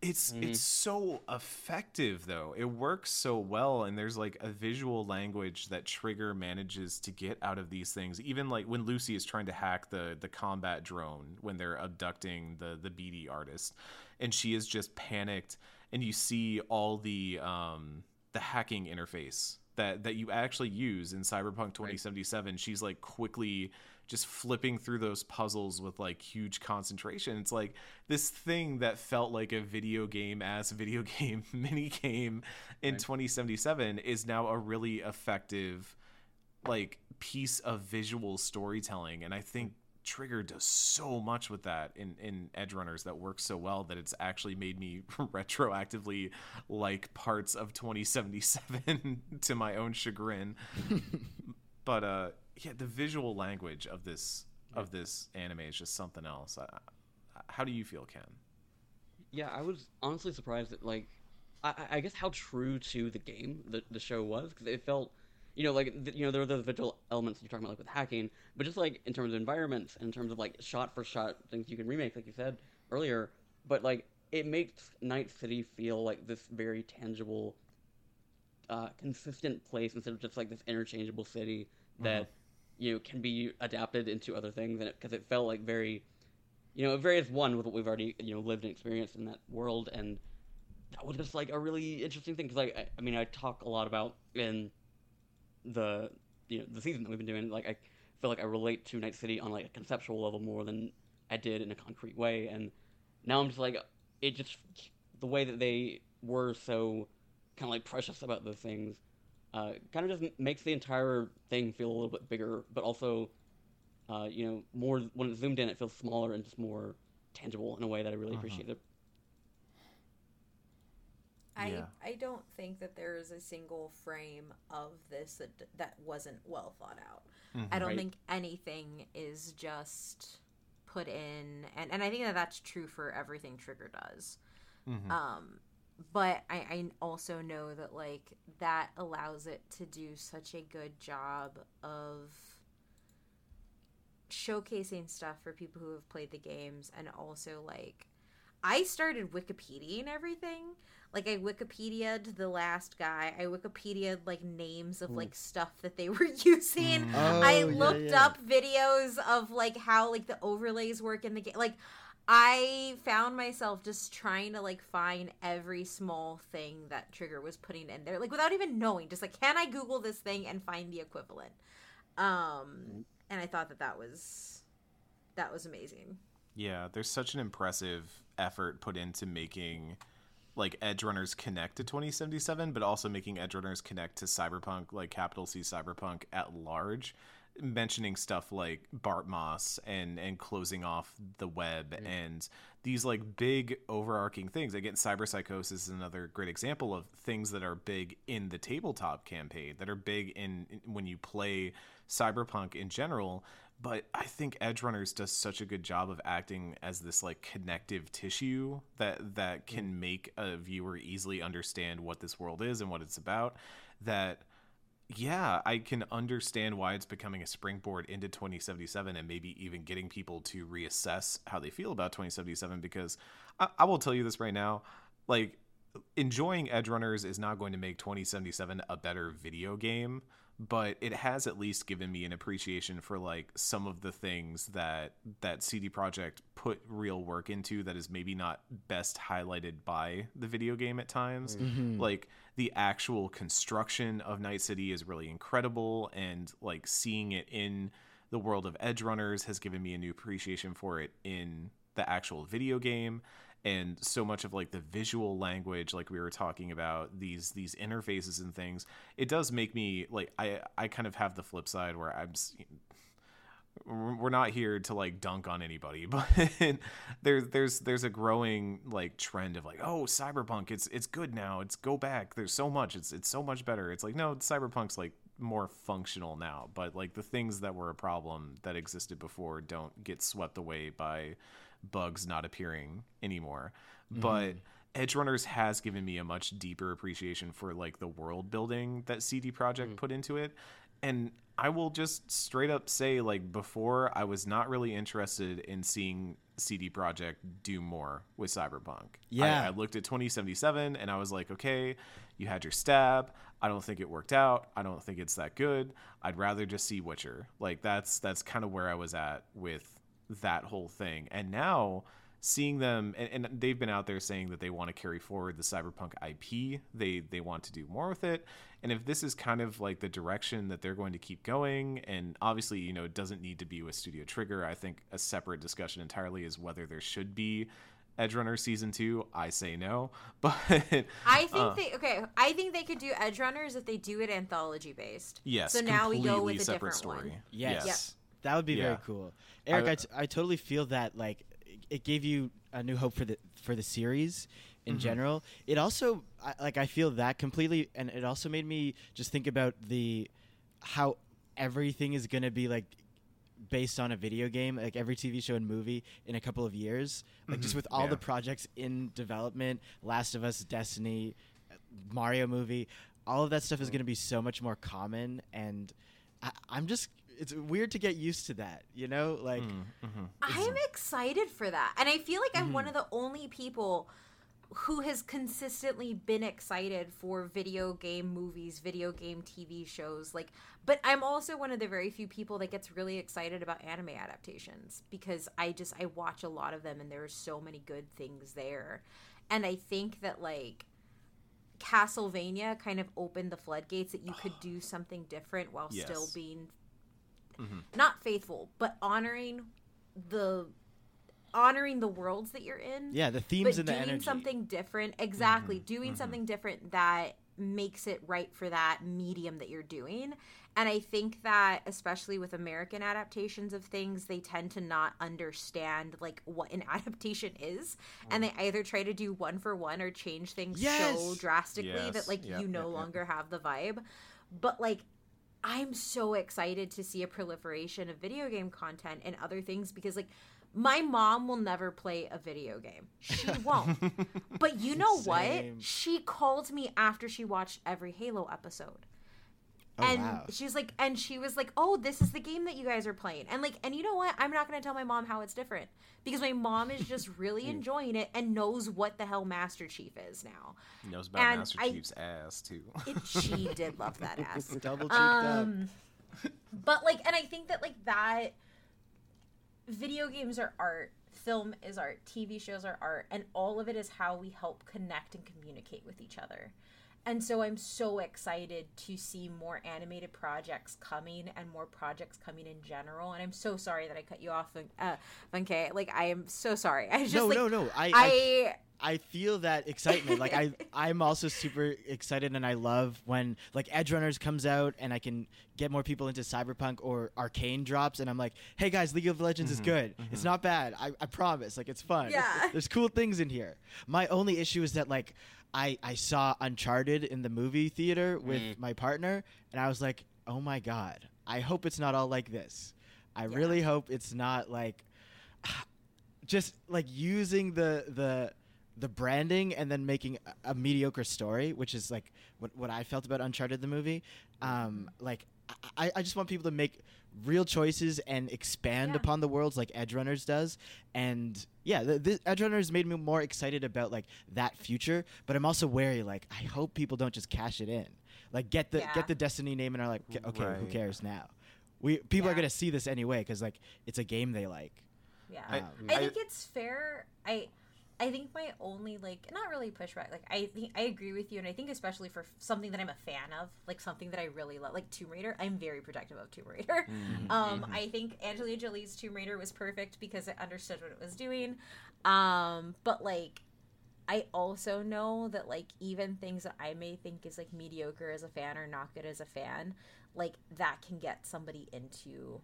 it's it's so effective though. It works so well and there's like a visual language that Trigger manages to get out of these things. Even like when Lucy is trying to hack the the combat drone when they're abducting the the BD artist and she is just panicked and you see all the um the hacking interface that that you actually use in Cyberpunk 2077. She's like quickly just flipping through those puzzles with like huge concentration. It's like this thing that felt like a video game as video game mini game in 2077 is now a really effective like piece of visual storytelling and I think Trigger does so much with that in in Edge Runners that works so well that it's actually made me retroactively like parts of 2077 to my own chagrin. But uh yeah, the visual language of this of this anime is just something else. I, I- how do you feel, Ken? Yeah, I was honestly surprised at like, I, I- guess how true to the game the, the show was because it felt, you know, like you know there were those visual elements you're talking about like with hacking, but just like in terms of environments, in terms of like shot for shot things you can remake, like you said earlier. But like it makes Night City feel like this very tangible, uh, consistent place instead of just like this interchangeable city that you know can be adapted into other things, and because it, felt like very you know, it varies one with what we've already you know lived and experienced in that world, and that was just like a really interesting thing. Because like I, I mean I talk a lot about in the you know the season that we've been doing like I feel like I relate to Night City on like a conceptual level more than I did in a concrete way, and now I'm just like it just the way that they were so kind of like precious about those things uh, kind of just makes the entire thing feel a little bit bigger, but also uh, you know, more when it's zoomed in, it feels smaller and just more tangible in a way that I really appreciate it. I Yeah. I don't think that there is a single frame of this that that wasn't well thought out. I don't Right. think anything is just put in, and and I think that that's true for everything Trigger does. Mhm. Um, but I, I also know that like that allows it to do such a good job of showcasing stuff for people who have played the games and also like I started Wikipedia and everything. Like I Wikipedia'd the last guy. I Wikipedia'd like names of like stuff that they were using. Mm. I Oh, yeah, looked yeah. up videos of like how like the overlays work in the game. Like I found myself just trying to like find every small thing that Trigger was putting in there, like without even knowing. Just like, can I Google this thing and find the equivalent? Um, and I thought that that was that was amazing. Yeah, there's such an impressive effort put into making like Edge Runners connect to 2077, but also making Edge Runners connect to Cyberpunk, like capital C Cyberpunk at large. Mentioning stuff like Bartmoss and and closing off the web and these like big overarching things. Again, Cyber Psychosis is another great example of things that are big in the tabletop campaign, that are big in, in when you play Cyberpunk in general. But I think Edge Runners does such a good job of acting as this like connective tissue that that can make a viewer easily understand what this world is and what it's about. That yeah, I can understand why it's becoming a springboard into 2077 and maybe even getting people to reassess how they feel about 2077 because I, I will tell you this right now, like enjoying Edge Runners is not going to make 2077 a better video game, but it has at least given me an appreciation for like some of the things that that CD Projekt put real work into that is maybe not best highlighted by the video game at times. Mm-hmm. Mm-hmm. Like the actual construction of Night City is really incredible and like seeing it in the world of Edge Runners has given me a new appreciation for it in the actual video game and so much of like the visual language like we were talking about these these interfaces and things it does make me like i i kind of have the flip side where i'm we're not here to like dunk on anybody, but there's there's there's a growing like trend of like, oh, cyberpunk, it's it's good now. It's go back. There's so much. It's it's so much better. It's like no, cyberpunk's like more functional now, but like the things that were a problem that existed before don't get swept away by bugs not appearing anymore. Mm-hmm. But Edge Runners has given me a much deeper appreciation for like the world building that CD Projekt mm-hmm. put into it. And I will just straight up say like before I was not really interested in seeing CD Projekt do more with Cyberpunk. Yeah. I, I looked at 2077 and I was like, okay, you had your stab. I don't think it worked out. I don't think it's that good. I'd rather just see Witcher. Like that's that's kind of where I was at with that whole thing. And now seeing them and, and they've been out there saying that they want to carry forward the cyberpunk ip they they want to do more with it and if this is kind of like the direction that they're going to keep going and obviously you know it doesn't need to be with studio trigger i think a separate discussion entirely is whether there should be edge runner season two i say no but I think uh, they okay. I think they could do Edge Runners if they do it anthology based. yes So now we go with a different story one. Yes. Yep. That would be very cool. Eric, I, I- t- I totally feel that like it gave you a new hope for the for the series in Mm-hmm. general. It also I, like I feel that completely and it also made me just think about the how everything is going to be like based on a video game, like every TV show and movie in a couple of years. Like just with all Mm-hmm. Yeah. the projects in development, Last of Us, Destiny, Mario movie, all of that stuff is going to be so much more common and I, I'm just it's weird to get used to that, you know? Like Mm-hmm. I'm excited for that. And I feel like I'm one Mm-hmm. of the only people who has consistently been excited for video game movies, video game TV shows. Like, but I'm also one of the very few people that gets really excited about anime adaptations because I just I watch a lot of them and there are so many good things there. And I think that like Castlevania kind of opened the floodgates that you could do something different while still Yes. Being not faithful, but honoring the honoring the worlds that you're in. yeah, the but themes and the doing energy. something different. Exactly, mm-hmm. doing mm-hmm. something different that makes it right for that medium that you're doing. And I think that especially with American adaptations of things, they tend to not understand like what an adaptation is, and mm. they either try to do one for one or change things so drastically Yes. that like Yep, you no yep, yep. longer have the vibe. But like I'm so excited to see a proliferation of video game content and other things because like my mom will never play a video game. She won't. but you know Same. what? She called me after she watched every Halo episode. Oh, and wow. she's like and she was like, "Oh, this is the game that you guys are playing." And like and you know what? I'm not going to tell my mom how it's different because my mom is just really enjoying it and knows what the hell Master Chief is now. knows about And master I- chief's ass too It, she did love that ass. Double cheeked up. Um, but like, and I think that like that, video games are art, film is art, TV shows are art, and all of it is how we help connect and communicate with each other. And so I'm so excited to see more animated projects coming and more projects coming in general. And I'm so sorry that I cut you off, uh, Funke. Like I am so sorry. I just no, like no, no. I, I I I feel that excitement. Like I, I'm also super excited, and I love when like Edge Runners comes out, and I can get more people into Cyberpunk or Arcane drops, and I'm like, hey guys, League of Legends is good. It's not bad. I, I promise. Like it's fun. Yeah. There's cool things in here. My only issue is that like I I saw Uncharted in the movie theater with my partner, and I was like, oh my god, I hope it's not all like this. I really hope it's not like just like using the the the branding and then making a, a mediocre story, which is like what what I felt about Uncharted the movie. Um, like I, I just want people to make real choices and expand Yeah. upon the worlds like Edge Runners does. And yeah, the, the Edge Runners made me more excited about like that future. But I'm also wary. Like I hope people don't just cash it in. Like get the Yeah. get the Destiny name and are like, "Okay, okay, who cares now? We people are gonna see this anyway because like it's a game they like. Yeah. I- um, I, I- think it's fair. I I think my only like not really pushback. Like I think I agree with you, and I think especially for something that I'm a fan of, like something that I really love, like Tomb Raider. I'm very protective of Tomb Raider. Um, I think Angelina Jolie's Tomb Raider was perfect because it understood what it was doing. Um, but like. I also know that like even things that I may think is like mediocre as a fan or not good as a fan, like that can get somebody into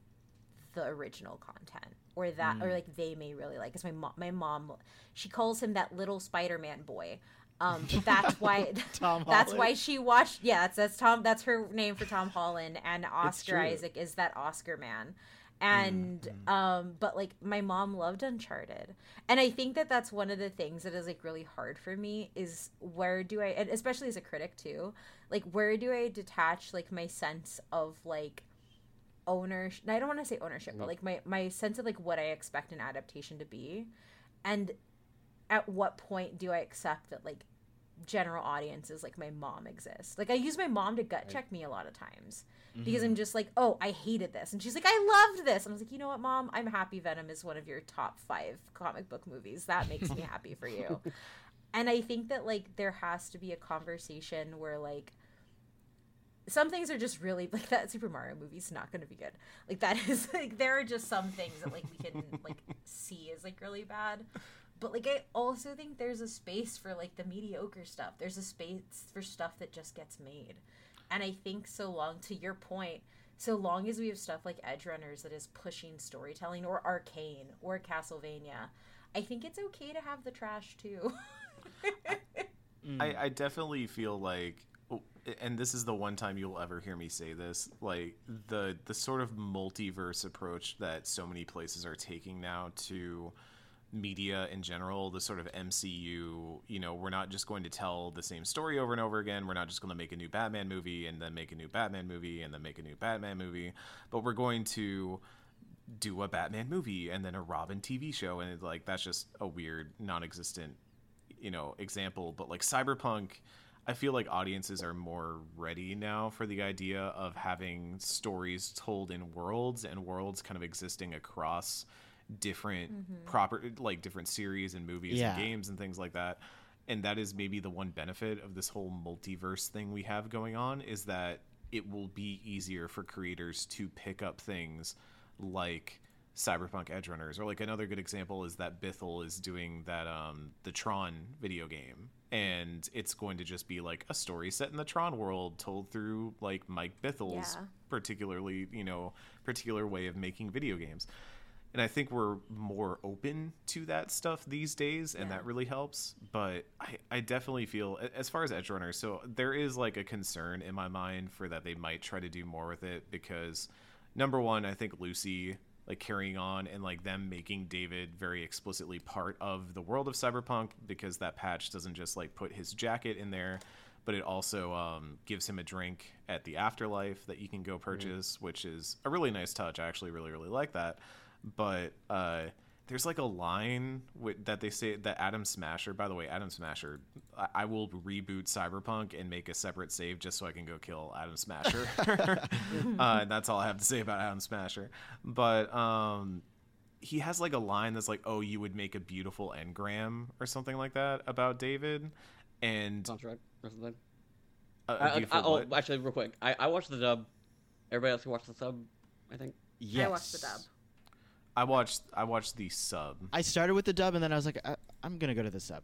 the original content or that Mm. or like they may really like. Because my mom, my mom, she calls him that little Spider-Man boy. Um, that's why. Tom that's why she watched. Yeah, that's that's Tom. That's her name for Tom Holland, and Oscar. Isaac is that Oscar man. And Mm-hmm. um, but like my mom loved Uncharted, and I think that that's one of the things that is like really hard for me is where do I, and especially as a critic too, like where do I detach like my sense of like ownership i don't want to say ownership but like my my sense of like what i expect an adaptation to be and at what point do i accept that like general audiences like my mom exists? Like i use my mom to gut check me a lot of times mm-hmm. because i'm just like oh i hated this and she's like i loved this and i was like you know what mom? I'm happy venom is one of your top five comic book movies. That makes me happy for you. And i think that like there has to be a conversation where like some things are just really like that Super Mario movie's not going to be good. Like that is like there are just some things that like we can like see is like really bad. But like I also think there's a space for like the mediocre stuff. There's a space for stuff that just gets made. And I think so long to your point, so long as we have stuff like Edge Runners that is pushing storytelling or Arcane or Castlevania, I think it's okay to have the trash too. I, I definitely feel like Oh, and this is the one time you'll ever hear me say this like the the sort of multiverse approach that so many places are taking now to media in general the sort of MCU you know we're not just going to tell the same story over and over again. We're not just going to make a new Batman movie and then make a new Batman movie and then make a new Batman movie but we're going to do a Batman movie and then a Robin TV show. And like that's just a weird non-existent you know example. But like cyberpunk i feel like audiences are more ready now for the idea of having stories told in worlds and worlds kind of existing across different proper like different series and movies Yeah. and games and things like that. And that is maybe the one benefit of this whole multiverse thing we have going on is that it will be easier for creators to pick up things like cyberpunk edge runners. Or like another good example is that bithell is doing that um the tron video game and it's going to just be like a story set in the tron world told through like mike bithell's Yeah. particularly you know particular way of making video games and i think we're more open to that stuff these days and Yeah. that really helps but I, I definitely feel as far as edge runners so there is like a concern in my mind for that they might try to do more with it because number one i think lucy like carrying on and like them making david very explicitly part of the world of cyberpunk because that patch doesn't just like put his jacket in there but it also um, gives him a drink at the afterlife that you can go purchase which is a really nice touch. I actually really really like that. But uh, there's like a line with, that they say that Adam Smasher. By the way, Adam Smasher, I, I will reboot Cyberpunk and make a separate save just so I can go kill Adam Smasher. uh, and that's all I have to say about Adam Smasher. But um, he has like a line that's like, "Oh, you would make a beautiful engram" or something like that about David. And Sounds right. Or something. a, a I, I, oh, actually, real quick, I, I watched the dub. Everybody else who watched the sub, I think. Yes. I watched the dub. I watched I watched the sub. I started with the dub and then I was like, I, I'm gonna go to the sub.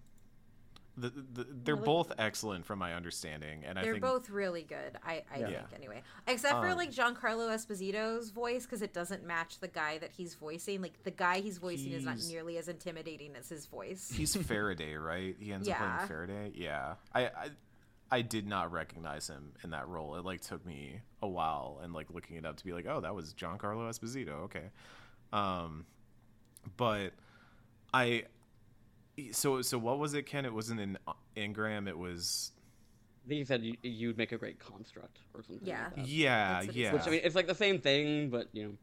The, the, they're like- both excellent from my understanding, and I They're think both really good. I, I Yeah. think anyway, except for Um, like Giancarlo Esposito's voice because it doesn't match the guy that he's voicing. Like the guy he's voicing is not nearly as intimidating as his voice. He's Faraday, right? He ends up playing Faraday. Yeah, I, I I did not recognize him in that role. It like took me a while and like looking it up to be like, oh, that was Giancarlo Esposito. Okay, um, but I so so what was it, Ken? It wasn't an engram. It was I think you said you, you'd make a great construct or something. Yeah. Like yeah, That's what he yeah. Which I mean, it's like the same thing, but you know.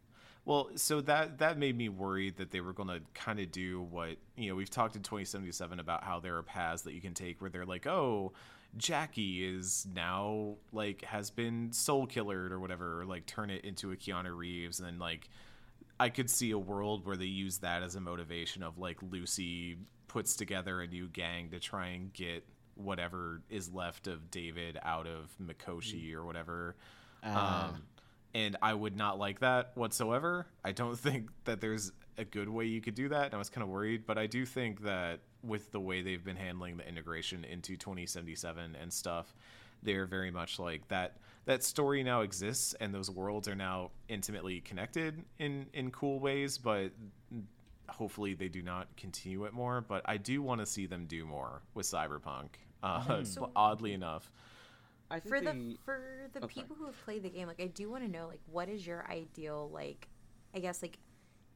Well, so that that made me worried that they were going to kind of do what you know we've talked in 2077 about how there are paths that you can take where they're like, oh, Jackie is now like has been soul killered or whatever, or like turn it into a Keanu Reeves, and then like I could see a world where they use that as a motivation of like Lucy puts together a new gang to try and get whatever is left of David out of Mikoshi or whatever. Ah. Um, and I would not like that whatsoever. I don't think that there's a good way you could do that. And I was kind of worried, but I do think that with the way they've been handling the integration into 2077 and stuff, they're very much like that. that story now exists and those worlds are now intimately connected in in cool ways, but hopefully they do not continue it more. But I do want to see them do more with Cyberpunk. Uh, So- oddly enough, I for the the- for the Oh, sorry. people who have played the game like i do want to know like what is your ideal like i guess like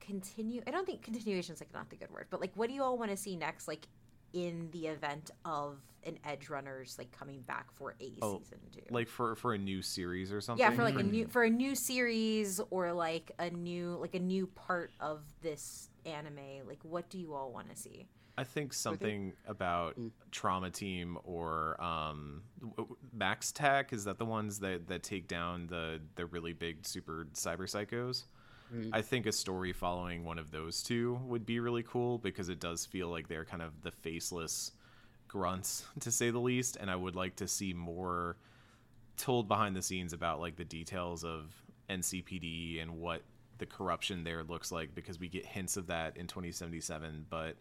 continue i don't think continuation is like not the good word but like what do you all want to see next like in the event of an edge runners like coming back for a Oh, season two like for for a new series or something. yeah for like a new for a new series or like a new like a new part of this anime like what do you all want to see I think something about Trauma Team or um, w- w- MaxTac is that the ones that, that take down the the really big super cyber psychos. Mm. I think a story following one of those two would be really cool because it does feel like they're kind of the faceless grunts to say the least, and I would like to see more told behind the scenes about like the details of NCPD and what the corruption there looks like because we get hints of that in 2077 but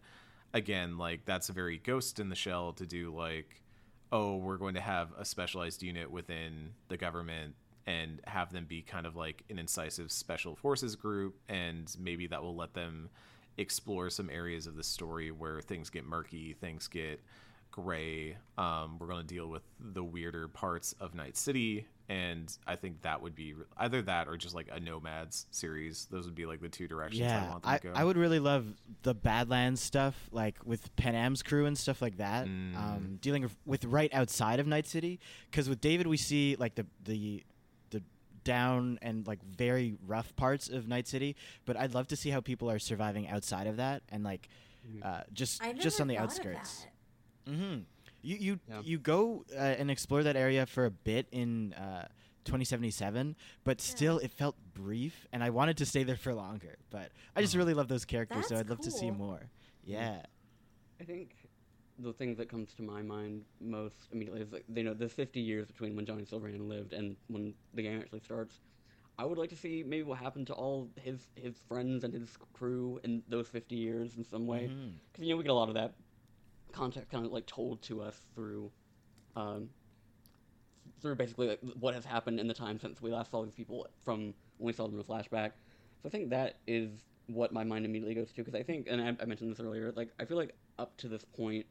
again like that's a very ghost in the shell to do like oh we're going to have a specialized unit within the government and have them be kind of like an incisive special forces group and maybe that will let them explore some areas of the story where things get murky things get gray um, we're going to deal with the weirder parts of night city and i think that would be either that or just like a nomads series those would be like the two directions i Yeah, want them I, to go I would really love the Badlands stuff, like with Panam's crew and stuff like that. Mm. Um, dealing with- right outside of Night City, because with David we see like the the down and like very rough parts of Night City, but I'd love to see how people are surviving outside of that and like uh, just just on the outskirts. Mm-hmm. You you Yeah. you go uh, and explore that area for a bit in uh, 2077, but still it felt brief, and I wanted to stay there for longer. But I just really love those characters, so I'd love to see more. Yeah. I think the thing that comes to my mind most immediately is like you know the 50 years between when Johnny Silverhand lived and when the game actually starts. I would like to see maybe what happened to all his his friends and his crew in those 50 years in some way, because you know we get a lot of that context kind of like told to us through, um, through basically like what has happened in the time since we last saw these people from when we saw them in a flashback. So I think that is what my mind immediately goes to because I think, and I, I mentioned this earlier, like I feel like up to this point,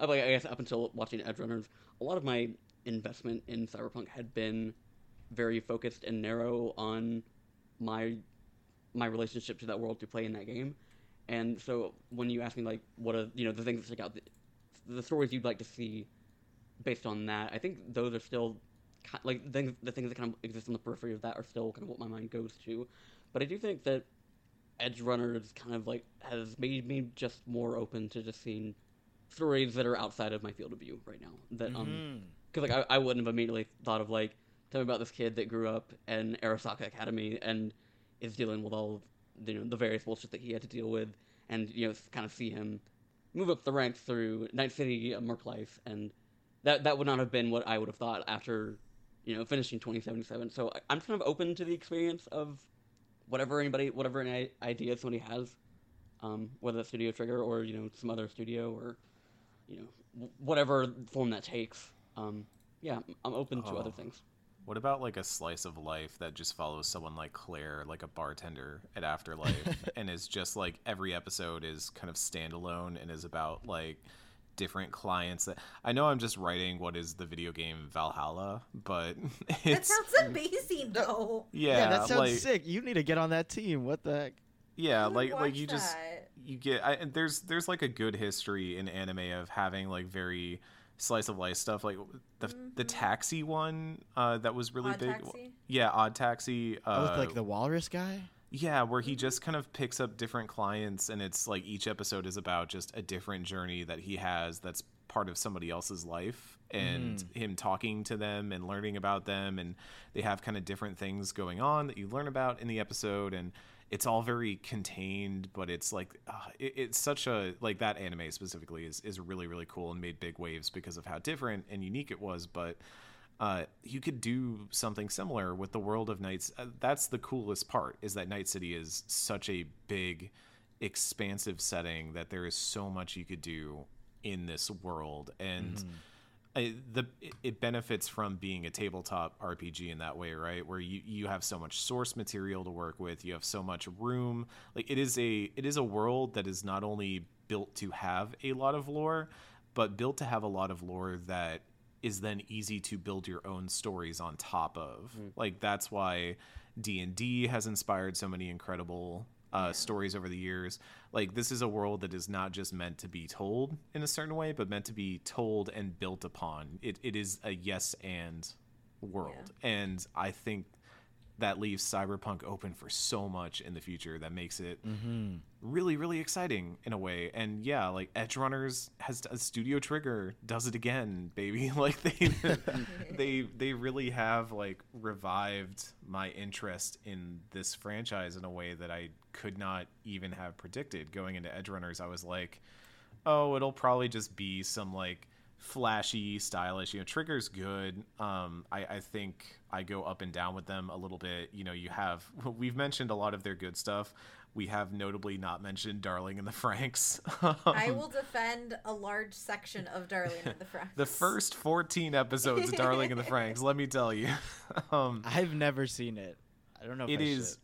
I guess up until watching Edge Runners, a lot of my investment in Cyberpunk had been very focused and narrow on my my relationship to that world to play in that game. And so when you ask me like what are you know the things that stick out, the, the stories you'd like to see based on that, I think those are still like things the things that kind of exist on the periphery of that are still kind of what my mind goes to. But I do think that Edge Runners kind of like has made me just more open to just seeing stories that are outside of my field of view right now. That um Mhm. because like I, I wouldn't have immediately thought of like tell me about this kid that grew up in Arasaka Academy and is dealing with all you know the various bullshit that he had to deal with, and you know kind of see him move up the ranks through Night City, uh, Merc Life, and that that would not have been what I would have thought after you know finishing 2077. So I, I'm kind of open to the experience of whatever anybody whatever any idea somebody has, um, whether that's Studio Trigger or you know some other studio or you know whatever form that takes. Um, yeah, I'm- I'm open to other Oh. things. What about like a slice of life that just follows someone like Claire, like a bartender at Afterlife, and is just like every episode is kind of standalone and is about like different clients that I know I'm just writing what is the video game Valhalla, but That sounds amazing, though. yeah, that sounds like sick. You need to get on that team. What the heck? Yeah, I like like watch you just you get I, and there's there's like a good history in anime of having like very slice of life stuff like the the taxi one uh that was really Mm-hmm. Odd big Taxi? yeah odd taxi uh oh, with like the walrus guy. yeah where he just kind of picks up different clients and it's like each episode is about just a different journey that he has that's part of somebody else's life and him talking to them and learning about them and they have kind of different things going on that you learn about in the episode and it's all very contained but it's like uh, it, it's such a like that anime specifically is is really really cool and made big waves because of how different and unique it was but uh, you could do something similar with the world of Nights. Uh, that's the coolest part is that Night City is such a big, expansive setting that there is so much you could do in this world, and I, the it- it benefits from being a tabletop RPG in that way, right? Where you you have so much source material to work with, you have so much room. Like it is a it is a world that is not only built to have a lot of lore, but built to have a lot of lore that is then easy to build your own stories on top of. Like that's why D&D has inspired so many incredible uh, stories over the years. Like this is a world that is not just meant to be told in a certain way, but meant to be told and built upon. It it is a yes and world, and I think that leaves cyberpunk open for so much in the future that makes it mm-hmm. really really exciting in a way. And yeah like edge runners has a studio trigger does it again baby. Like they they they really have like revived my interest in this franchise in a way that i could not even have predicted going into edge runners i was like oh it'll probably just be some like flashy stylish you know trigger's good um i i think i go up and down with them a little bit you know you have we've mentioned a lot of their good stuff we have notably not mentioned darling and the Franxx I will defend a large section of Darling in the Franxx. the first 14 episodes of darling and the Franxx let me tell you um I've never seen it. I don't know. If it I is should.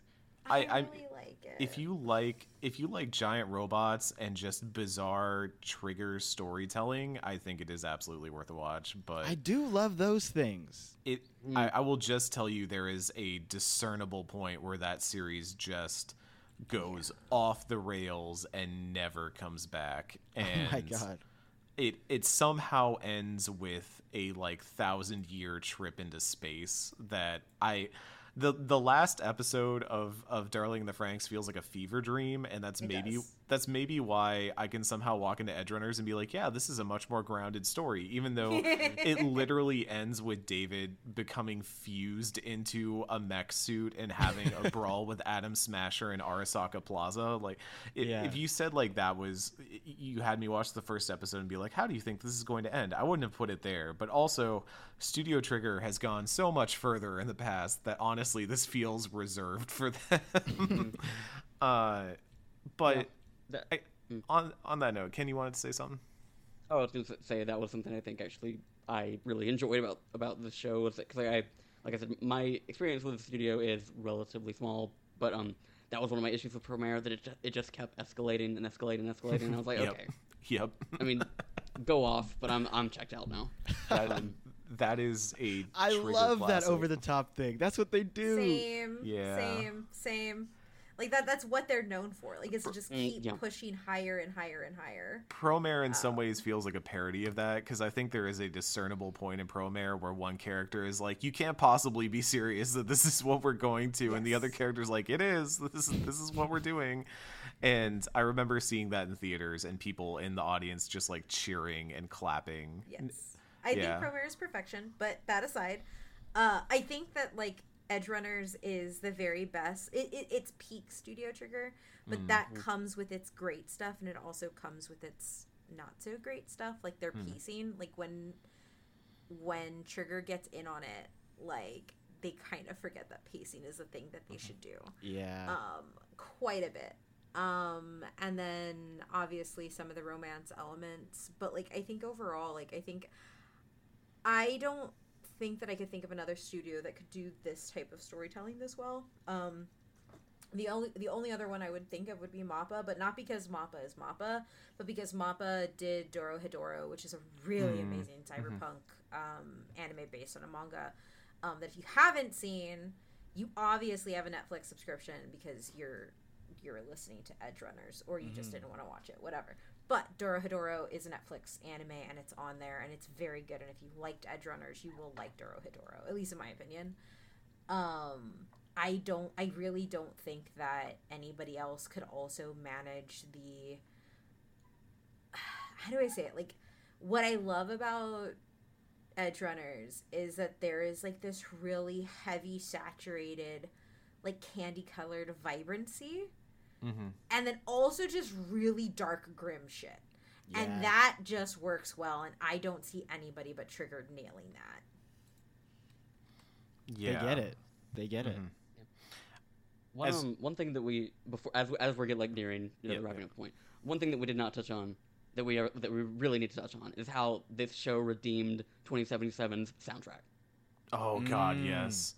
I, I, I really like it. if you like if you like giant robots and just bizarre trigger storytelling i think it is absolutely worth a watch but I do love those things. it mm. I, I will just tell you there is a discernible point where that series just goes off the rails and never comes back and oh my god. it it somehow ends with a like thousand year trip into space that I the the last episode of of Darling in the Franxx feels like a fever dream and that's It maybe does. That's maybe why I can somehow walk into Edge Runners and be like, yeah, this is a much more grounded story even though it literally ends with David becoming fused into a mech suit and having a brawl with Adam Smasher in Arasaka Plaza. Like i Yeah. if you said like that was you had me watch the first episode and be like how do you think this is going to end? I wouldn't have put it there. But also studio trigger has gone so much further in the past that honestly this feels reserved for them. Uh but That- I, on on that note ken you wanted to say something Oh, I was going to say that was something I think actually I really enjoyed about about the show was because I, like I said, my experience with the studio is relatively small, but um, that was one of my issues with Promare that it just, it just kept escalating and escalating and escalating, and I was like, Yep. okay, yep I mean, go off, but I'm I'm checked out now. that, Um, that is a I Trigger love that over the top thing. That's what they do. Same. Yeah. Same. Same. Like that. That's what they're known for. Like it's to just Mm, keep yeah. pushing higher and higher and higher. Promare in Uh, some ways feels like a parody of that because I think there is a discernible point in Promare where one character is like, "You can't possibly be serious that this is what we're going to," and the other Yes. character's like, "It is. This is this is what we're doing." And I remember seeing that in theaters and people in the audience just like cheering and clapping. Yes. I yeah. think Promare is perfection, but that aside, uh, I think that like Edge Runners is the very best. It, it it's peak Studio Trigger, but that comes with its great stuff, and it also comes with its not so great stuff. Like their piecing, like when when Trigger gets in on it, like they kind of forget that pacing is a thing that they should do Yeah. um, quite a bit. Um, and then obviously some of the romance elements, but like I think overall, like I think I don't think that I could think of another studio that could do this type of storytelling this well. Um, the only the only other one I would think of would be Mappa, but not because Mappa is Mappa, but because Mappa did Dorohedoro, which is a really Mm, amazing cyberpunk um, anime based on a manga. Um, that if you haven't seen, you obviously have a Netflix subscription because you're you're listening to Edge Runners or you just didn't want to watch it, whatever. But Dorohedoro is a Netflix anime and it's on there and it's very good. And if you liked Edge Runners, you will like Doro Hidoro, at least in my opinion. Um, I don't, I really don't think that anybody else could also manage the. How do I say it? Like, what I love about Edge Runners is that there is like this really heavy, saturated, like candy colored vibrancy Mm-hmm. and then also just really dark grim shit Yeah. and that just works well and i don't see anybody but triggered nailing that Yeah, They get it. They get it. Mhm. One As- um, one thing that we before as as we're getting like nearing you know Yep, the wrapping yep. up. One thing that we did not touch on that we are that we really need to touch on is how this show redeemed 2077's soundtrack. Oh God, Mm. yes.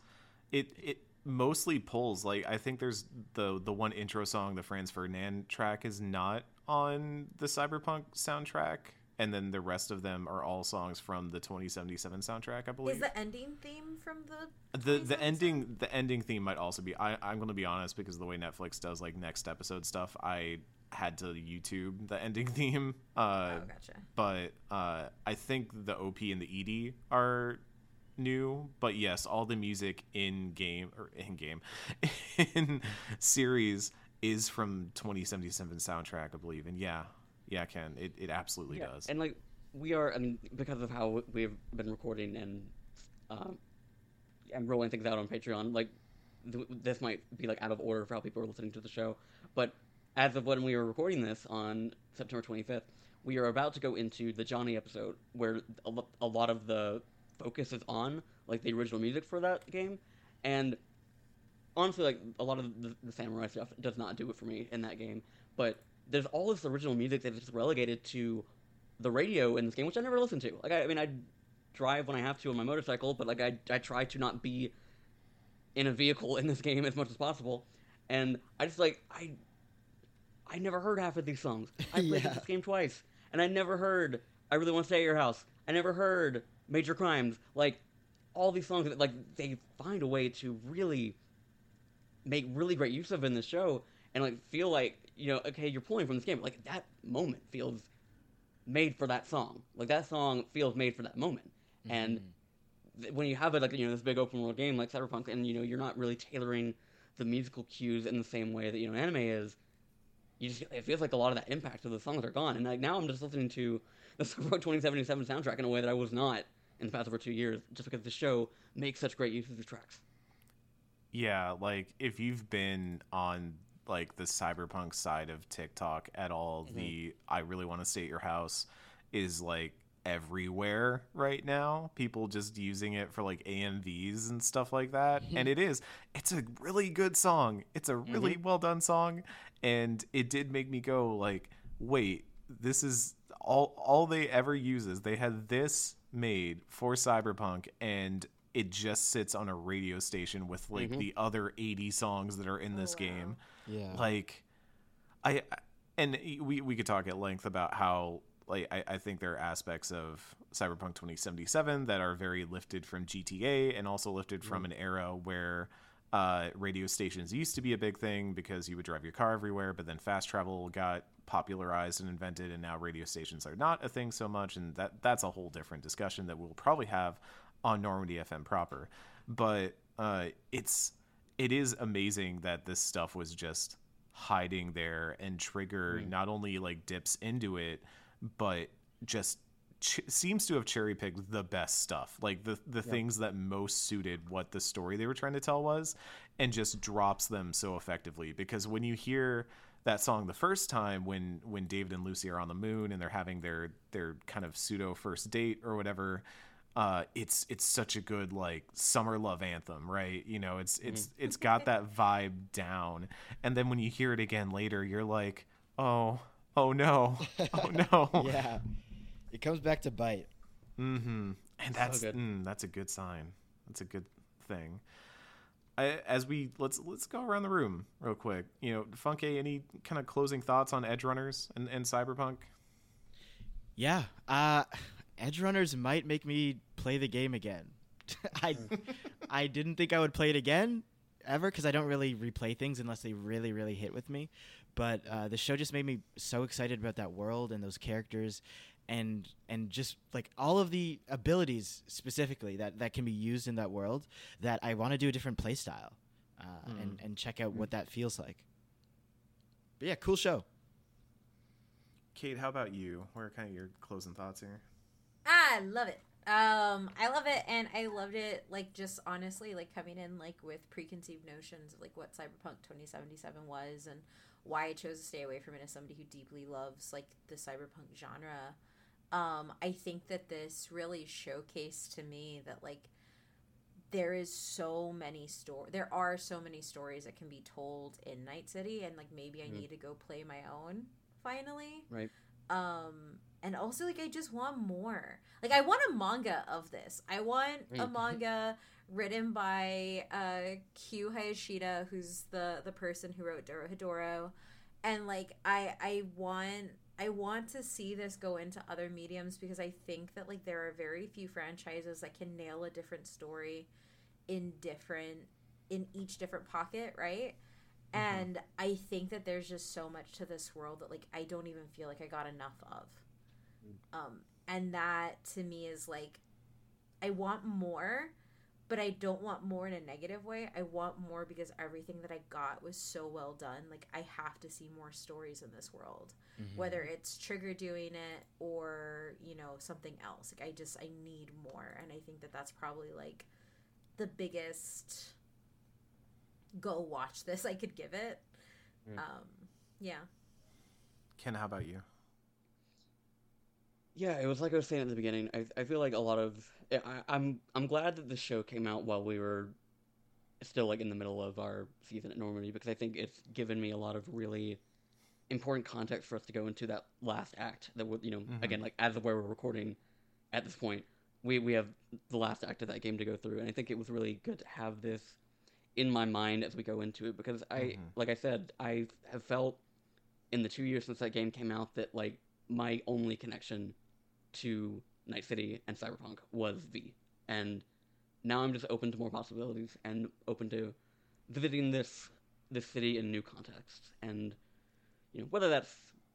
It it mostly pulls like I think there's the the one intro song, the Franz Ferdinand track, is not on the Cyberpunk soundtrack, and then the rest of them are all songs from the 2077 soundtrack, I believe. Is the ending theme from the the the ending the ending theme might also be I, i'm gonna be honest because of the way netflix does like next episode stuff i had to youtube the ending theme uh Oh, gotcha. but uh i think the op and the ed are new but yes all the music in game or in game in series is from 2077 soundtrack i believe and yeah yeah ken it, it absolutely does And like we are, I mean, because of how we've been recording and um, and rolling things out on Patreon, like th- this might be like out of order for how people are listening to the show. But as of when we were recording this on September 25th, we are about to go into the Johnny episode where a lot of the focus is on like the original music for that game, and honestly, like a lot of the, the samurai stuff does not do it for me in that game. But there's all this original music that is just relegated to the radio in this game, which I never listen to. Like, I, I mean, I drive when I have to on my motorcycle, but like, I I try to not be in a vehicle in this game as much as possible. And I just like I I never heard half of these songs. I played Yeah. this game twice, and I never heard I really want to stay at your house. I never heard Major Crimes. Like all these songs that like they find a way to really make really great use of in the show and like feel like you know okay you're pulling from this game. Like that moment feels made for that song. Like that song feels made for that moment. And mm-hmm. th- when you have it like you know this big open world game like cyberpunk and you know you're not really tailoring the musical cues in the same way that you know anime is you just it feels like a lot of that impact of the songs are gone. And like now i'm just listening to the cyberpunk 2077 soundtrack in a way that i was not in the past over two years just because the show makes such great use of the tracks Yeah, like if you've been on like the cyberpunk side of TikTok at all, mm-hmm. the I really want to stay at your house is like everywhere right now. People just using it for like AMVs and stuff like that. Mm-hmm. And it is. It's a really good song. It's a really mm-hmm. well done song and it did make me go like, "Wait, this is all all they ever use is they had this made for cyberpunk and it just sits on a radio station with like mm-hmm. the other 80 songs that are in this oh, game. Yeah. like I and we we could talk at length about how like I, I think there are aspects of Cyberpunk 2077 that are very lifted from GTA and also lifted from mm-hmm. an era where uh, radio stations used to be a big thing because you would drive your car everywhere, but then fast travel got popularized and invented, and now radio stations are not a thing so much, and that that's a whole different discussion that we'll probably have on Normandy FM proper. But uh, it's it is amazing that this stuff was just hiding there and trigger not only like dips into it, but just ch- seems to have cherry picked the best stuff, like the the things that most suited what the story they were trying to tell was, and just drops them so effectively. Because when you hear that song the first time, when when David and Lucy are on the moon and they're having their their kind of pseudo first date or whatever, uh, it's it's such a good like summer love anthem, right? You know, it's it's it's got that vibe down, and then when you hear it again later, you're like, oh, oh no, oh no, yeah. It comes back to bite. Mm-hmm. And that's good. mm, that's a good sign. That's a good thing. I, as we let's let's go around the room real quick. You know, Funke, any kind of closing thoughts on Edge Runners and, and Cyberpunk? Yeah. Uh Edge Runners might make me play the game again. I I didn't think I would play it again ever because I don't really replay things unless they really really hit with me. But uh, the show just made me so excited about that world and those characters, and and just like all of the abilities specifically that that can be used in that world that I want to do a different play style, uh, and and check out what that feels like. But yeah, cool show. Kate, how about you? What are kind of your closing thoughts here? I love it. Um, I love it, and I loved it. Like just honestly, like coming in like with preconceived notions of like what Cyberpunk 2077 was and why I chose to stay away from it as somebody who deeply loves like the cyberpunk genre. Um, I think that this really showcased to me that like there is so many store there are so many stories that can be told in Night City and like maybe I need to go play my own finally. right Um, and also like I just want more. Like I want a manga of this. I want a manga written by uh Q Hayashida, who's the the person who wrote Dorohedoro. And like I I want I want to see this go into other mediums because I think that like there are very few franchises that can nail a different story in different in each different pocket, right? And I think that there's just so much to this world that like I don't even feel like I got enough of. Um and that to me is like I want more, but I don't want more in a negative way. I want more because everything that I got was so well done. Like I have to see more stories in this world. Whether it's Trigger doing it or, you know, something else. Like I just I need more and I think that that's probably like the biggest go watch this I could give it. Um yeah. Ken, how about you? Yeah, it was like I was saying at the beginning. I I feel like a lot of I, I'm I'm glad that the show came out while we were still like in the middle of our season at Normandy because I think it's given me a lot of really important context for us to go into that last act. That would you know mm-hmm. again like as of where we're recording at this point, we we have the last act of that game to go through, and I think it was really good to have this in my mind as we go into it because I mm-hmm. like I said I have felt in the two years since that game came out that like my only connection to Night City and Cyberpunk was V, and now I'm just open to more possibilities and open to visiting this this city in new contexts, and you know whether that's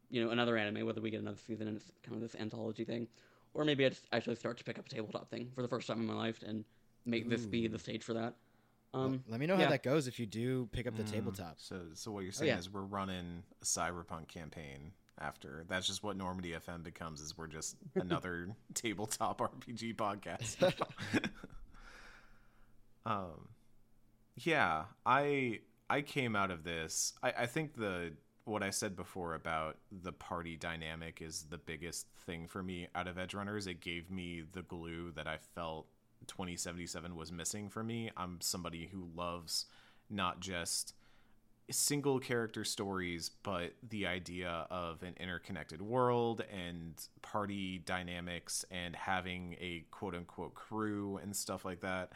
you know another anime, whether we get another season and it's kind of this anthology thing, or maybe I just actually start to pick up a tabletop thing for the first time in my life and make this be the stage for that. Um, Let me know yeah. how that goes if you do pick up the Mm, tabletop. So, so what you're saying yeah. is we're running a cyberpunk campaign after. That's just what Normandy FM becomes. Is we're just another tabletop RPG podcast. um, yeah, I I came out of this. I, I think the what I said before about the party dynamic is the biggest thing for me out of Edge Runners. It gave me the glue that I felt 2077 was missing for me. I'm somebody who loves not just single character stories, but the idea of an interconnected world and party dynamics and having a quote unquote crew and stuff like that.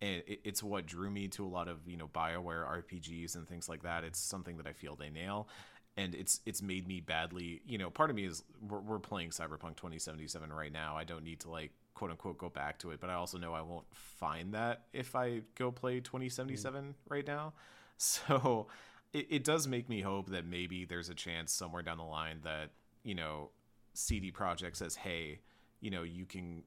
And it, it's what drew me to a lot of you know Bioware RPGs and things like that. It's something that I feel they nail, and it's it's made me badly. You know, part of me is we're, we're playing Cyberpunk 2077 right now. I don't need to like quote unquote go back to it, but I also know I won't find that if I go play 2077 mm. right now. So it, it does make me hope that maybe there's a chance somewhere down the line that, you know, CD Projekt says, hey, you know, you can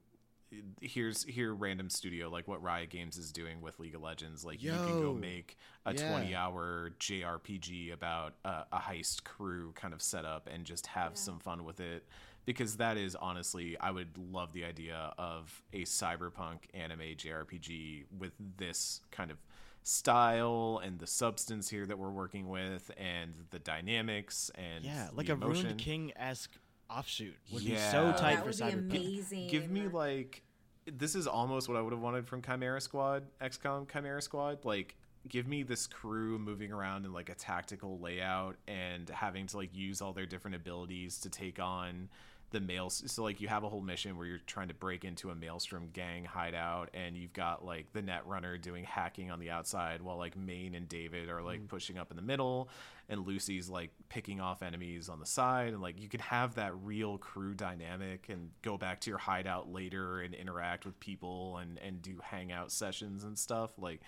here's here random studio like what Riot Games is doing with League of Legends like you can go make a Yeah. 20 hour JRPG about a, a heist crew kind of setup and just have some fun with it because that is honestly I would love the idea of a cyberpunk anime JRPG with this kind of style and the substance here that we're working with and the dynamics and Yeah, the like a emotion. Ruined King esque offshoot would Yeah. be so tight that for would be Cyberpunk. amazing. Give me like this is almost what I would have wanted from Chimera Squad, XCOM Chimera Squad. Like give me this crew moving around in like a tactical layout and having to like use all their different abilities to take on the mails so like you have a whole mission where you're trying to break into a maelstrom gang hideout and you've got like the net runner doing hacking on the outside while like maine and david are like pushing up in the middle and lucy's like picking off enemies on the side and like you could have that real crew dynamic and go back to your hideout later and interact with people and and do hangout sessions and stuff like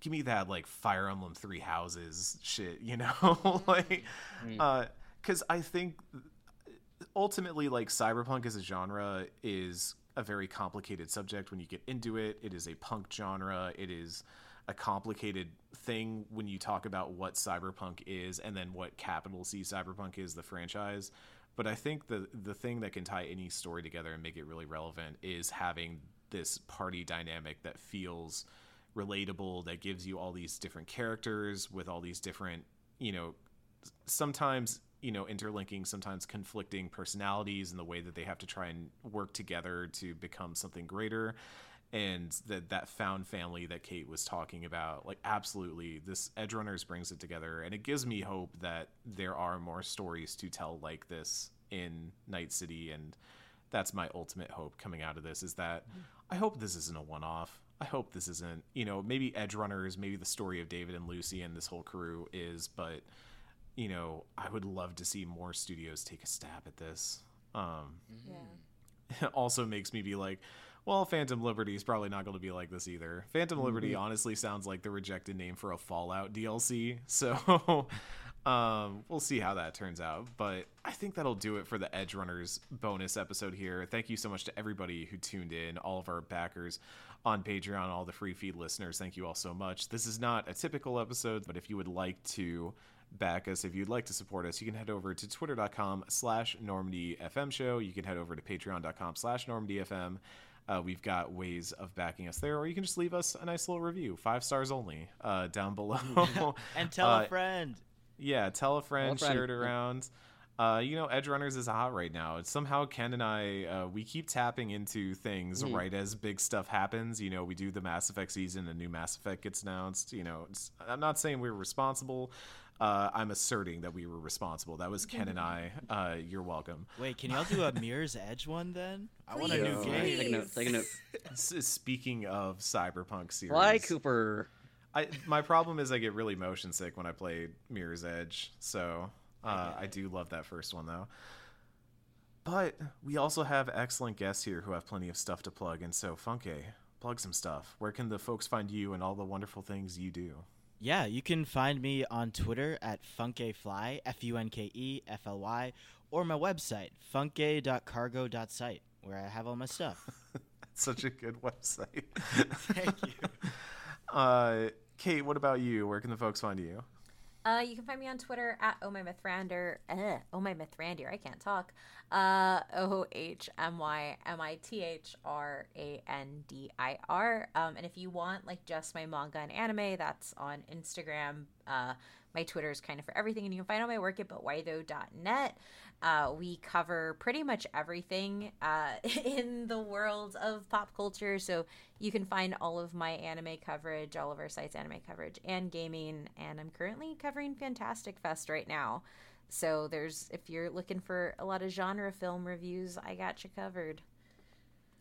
give me that like fire emblem three houses shit you know? Like uh because i think ultimately like cyberpunk as a genre is a very complicated subject when you get into it. It is a punk genre. It is a complicated thing when you talk about what cyberpunk is and then what capital c cyberpunk is the franchise. But i think the the thing that can tie any story together and make it really relevant is having this party dynamic that feels relatable that gives you all these different characters with all these different you know sometimes you know interlinking sometimes conflicting personalities and the way that they have to try and work together to become something greater. And that that found family that Kate was talking about like absolutely this Edge Runners brings it together. And it gives me hope that there are more stories to tell like this in Night City, and that's my ultimate hope coming out of this is that I hope this isn't a one off. I hope this isn't, you know, maybe Edge Runners, maybe the story of David and Lucy and this whole crew is, but you know, I would love to see more studios take a stab at this. Um, Yeah. it also makes me be like, well, Phantom Liberty is probably not going to be like this either. Phantom Liberty honestly sounds like the rejected name for a Fallout DLC. So um, we'll see how that turns out. But I think that'll do it for the Edge Runners bonus episode here. Thank you so much to everybody who tuned in, all of our backers on Patreon, all the free feed listeners. Thank you all so much. This is not a typical episode, but if you would like to back us if you'd like to support us you can head over to twitter.com slash normandyfm show you can head over to patreon.com slash normandyfm uh, we've got ways of backing us there or you can just leave us a nice little review five stars only uh, down below And tell Uh, a friend. yeah tell a friend, friend. share it around uh, you know, Edge Runners is hot right now. It's somehow Ken and I, uh, we keep tapping into things Mhm. right as big stuff happens. You know, we do the Mass Effect season, a new Mass Effect gets announced. You know, it's, I'm not saying we're responsible. Uh, I'm asserting that we were responsible. That was Ken and I. Uh, you're welcome. Wait, can y'all do a Mirror's Edge one then? I want a new game. Take a note. Take a note. S- Speaking of Cyberpunk series, Sly Cooper. I, my problem is I get really motion sick when I play Mirror's Edge. So uh, I do love that first one though. But we also have excellent guests here who have plenty of stuff to plug. And so, Funke, plug some stuff. Where can the folks find you and all the wonderful things you do? Yeah, you can find me on Twitter at funkefly, F U N K E F L Y, or my website, funke.cargo.site, where I have all my stuff. Such a good website. Thank you. Uh, Kate, what about you? Where can the folks find you? Uh, you can find me on Twitter at Oh My Mythrander. Oh My Mythrandir. I can't talk. Uh, O H M Y M I T H R A N D I R. Um, and if you want like just my manga and anime, that's on Instagram. Uh, my Twitter is kind of for everything, and you can find all my work at butwhythough.net. Uh, we cover pretty much everything uh, in the world of pop culture. So you can find all of my anime coverage, all of our sites' anime coverage, and gaming. And I'm currently covering Fantastic Fest right now. So there's, if you're looking for a lot of genre film reviews, I got you covered.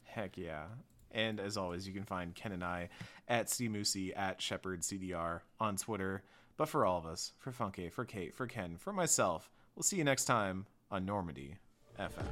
Heck yeah. And as always, you can find Ken and I at CMoosey at Shepherd CDR on Twitter. But for all of us, for Funke, for Kate, for Ken, for myself, we'll see you next time on Normandy FM.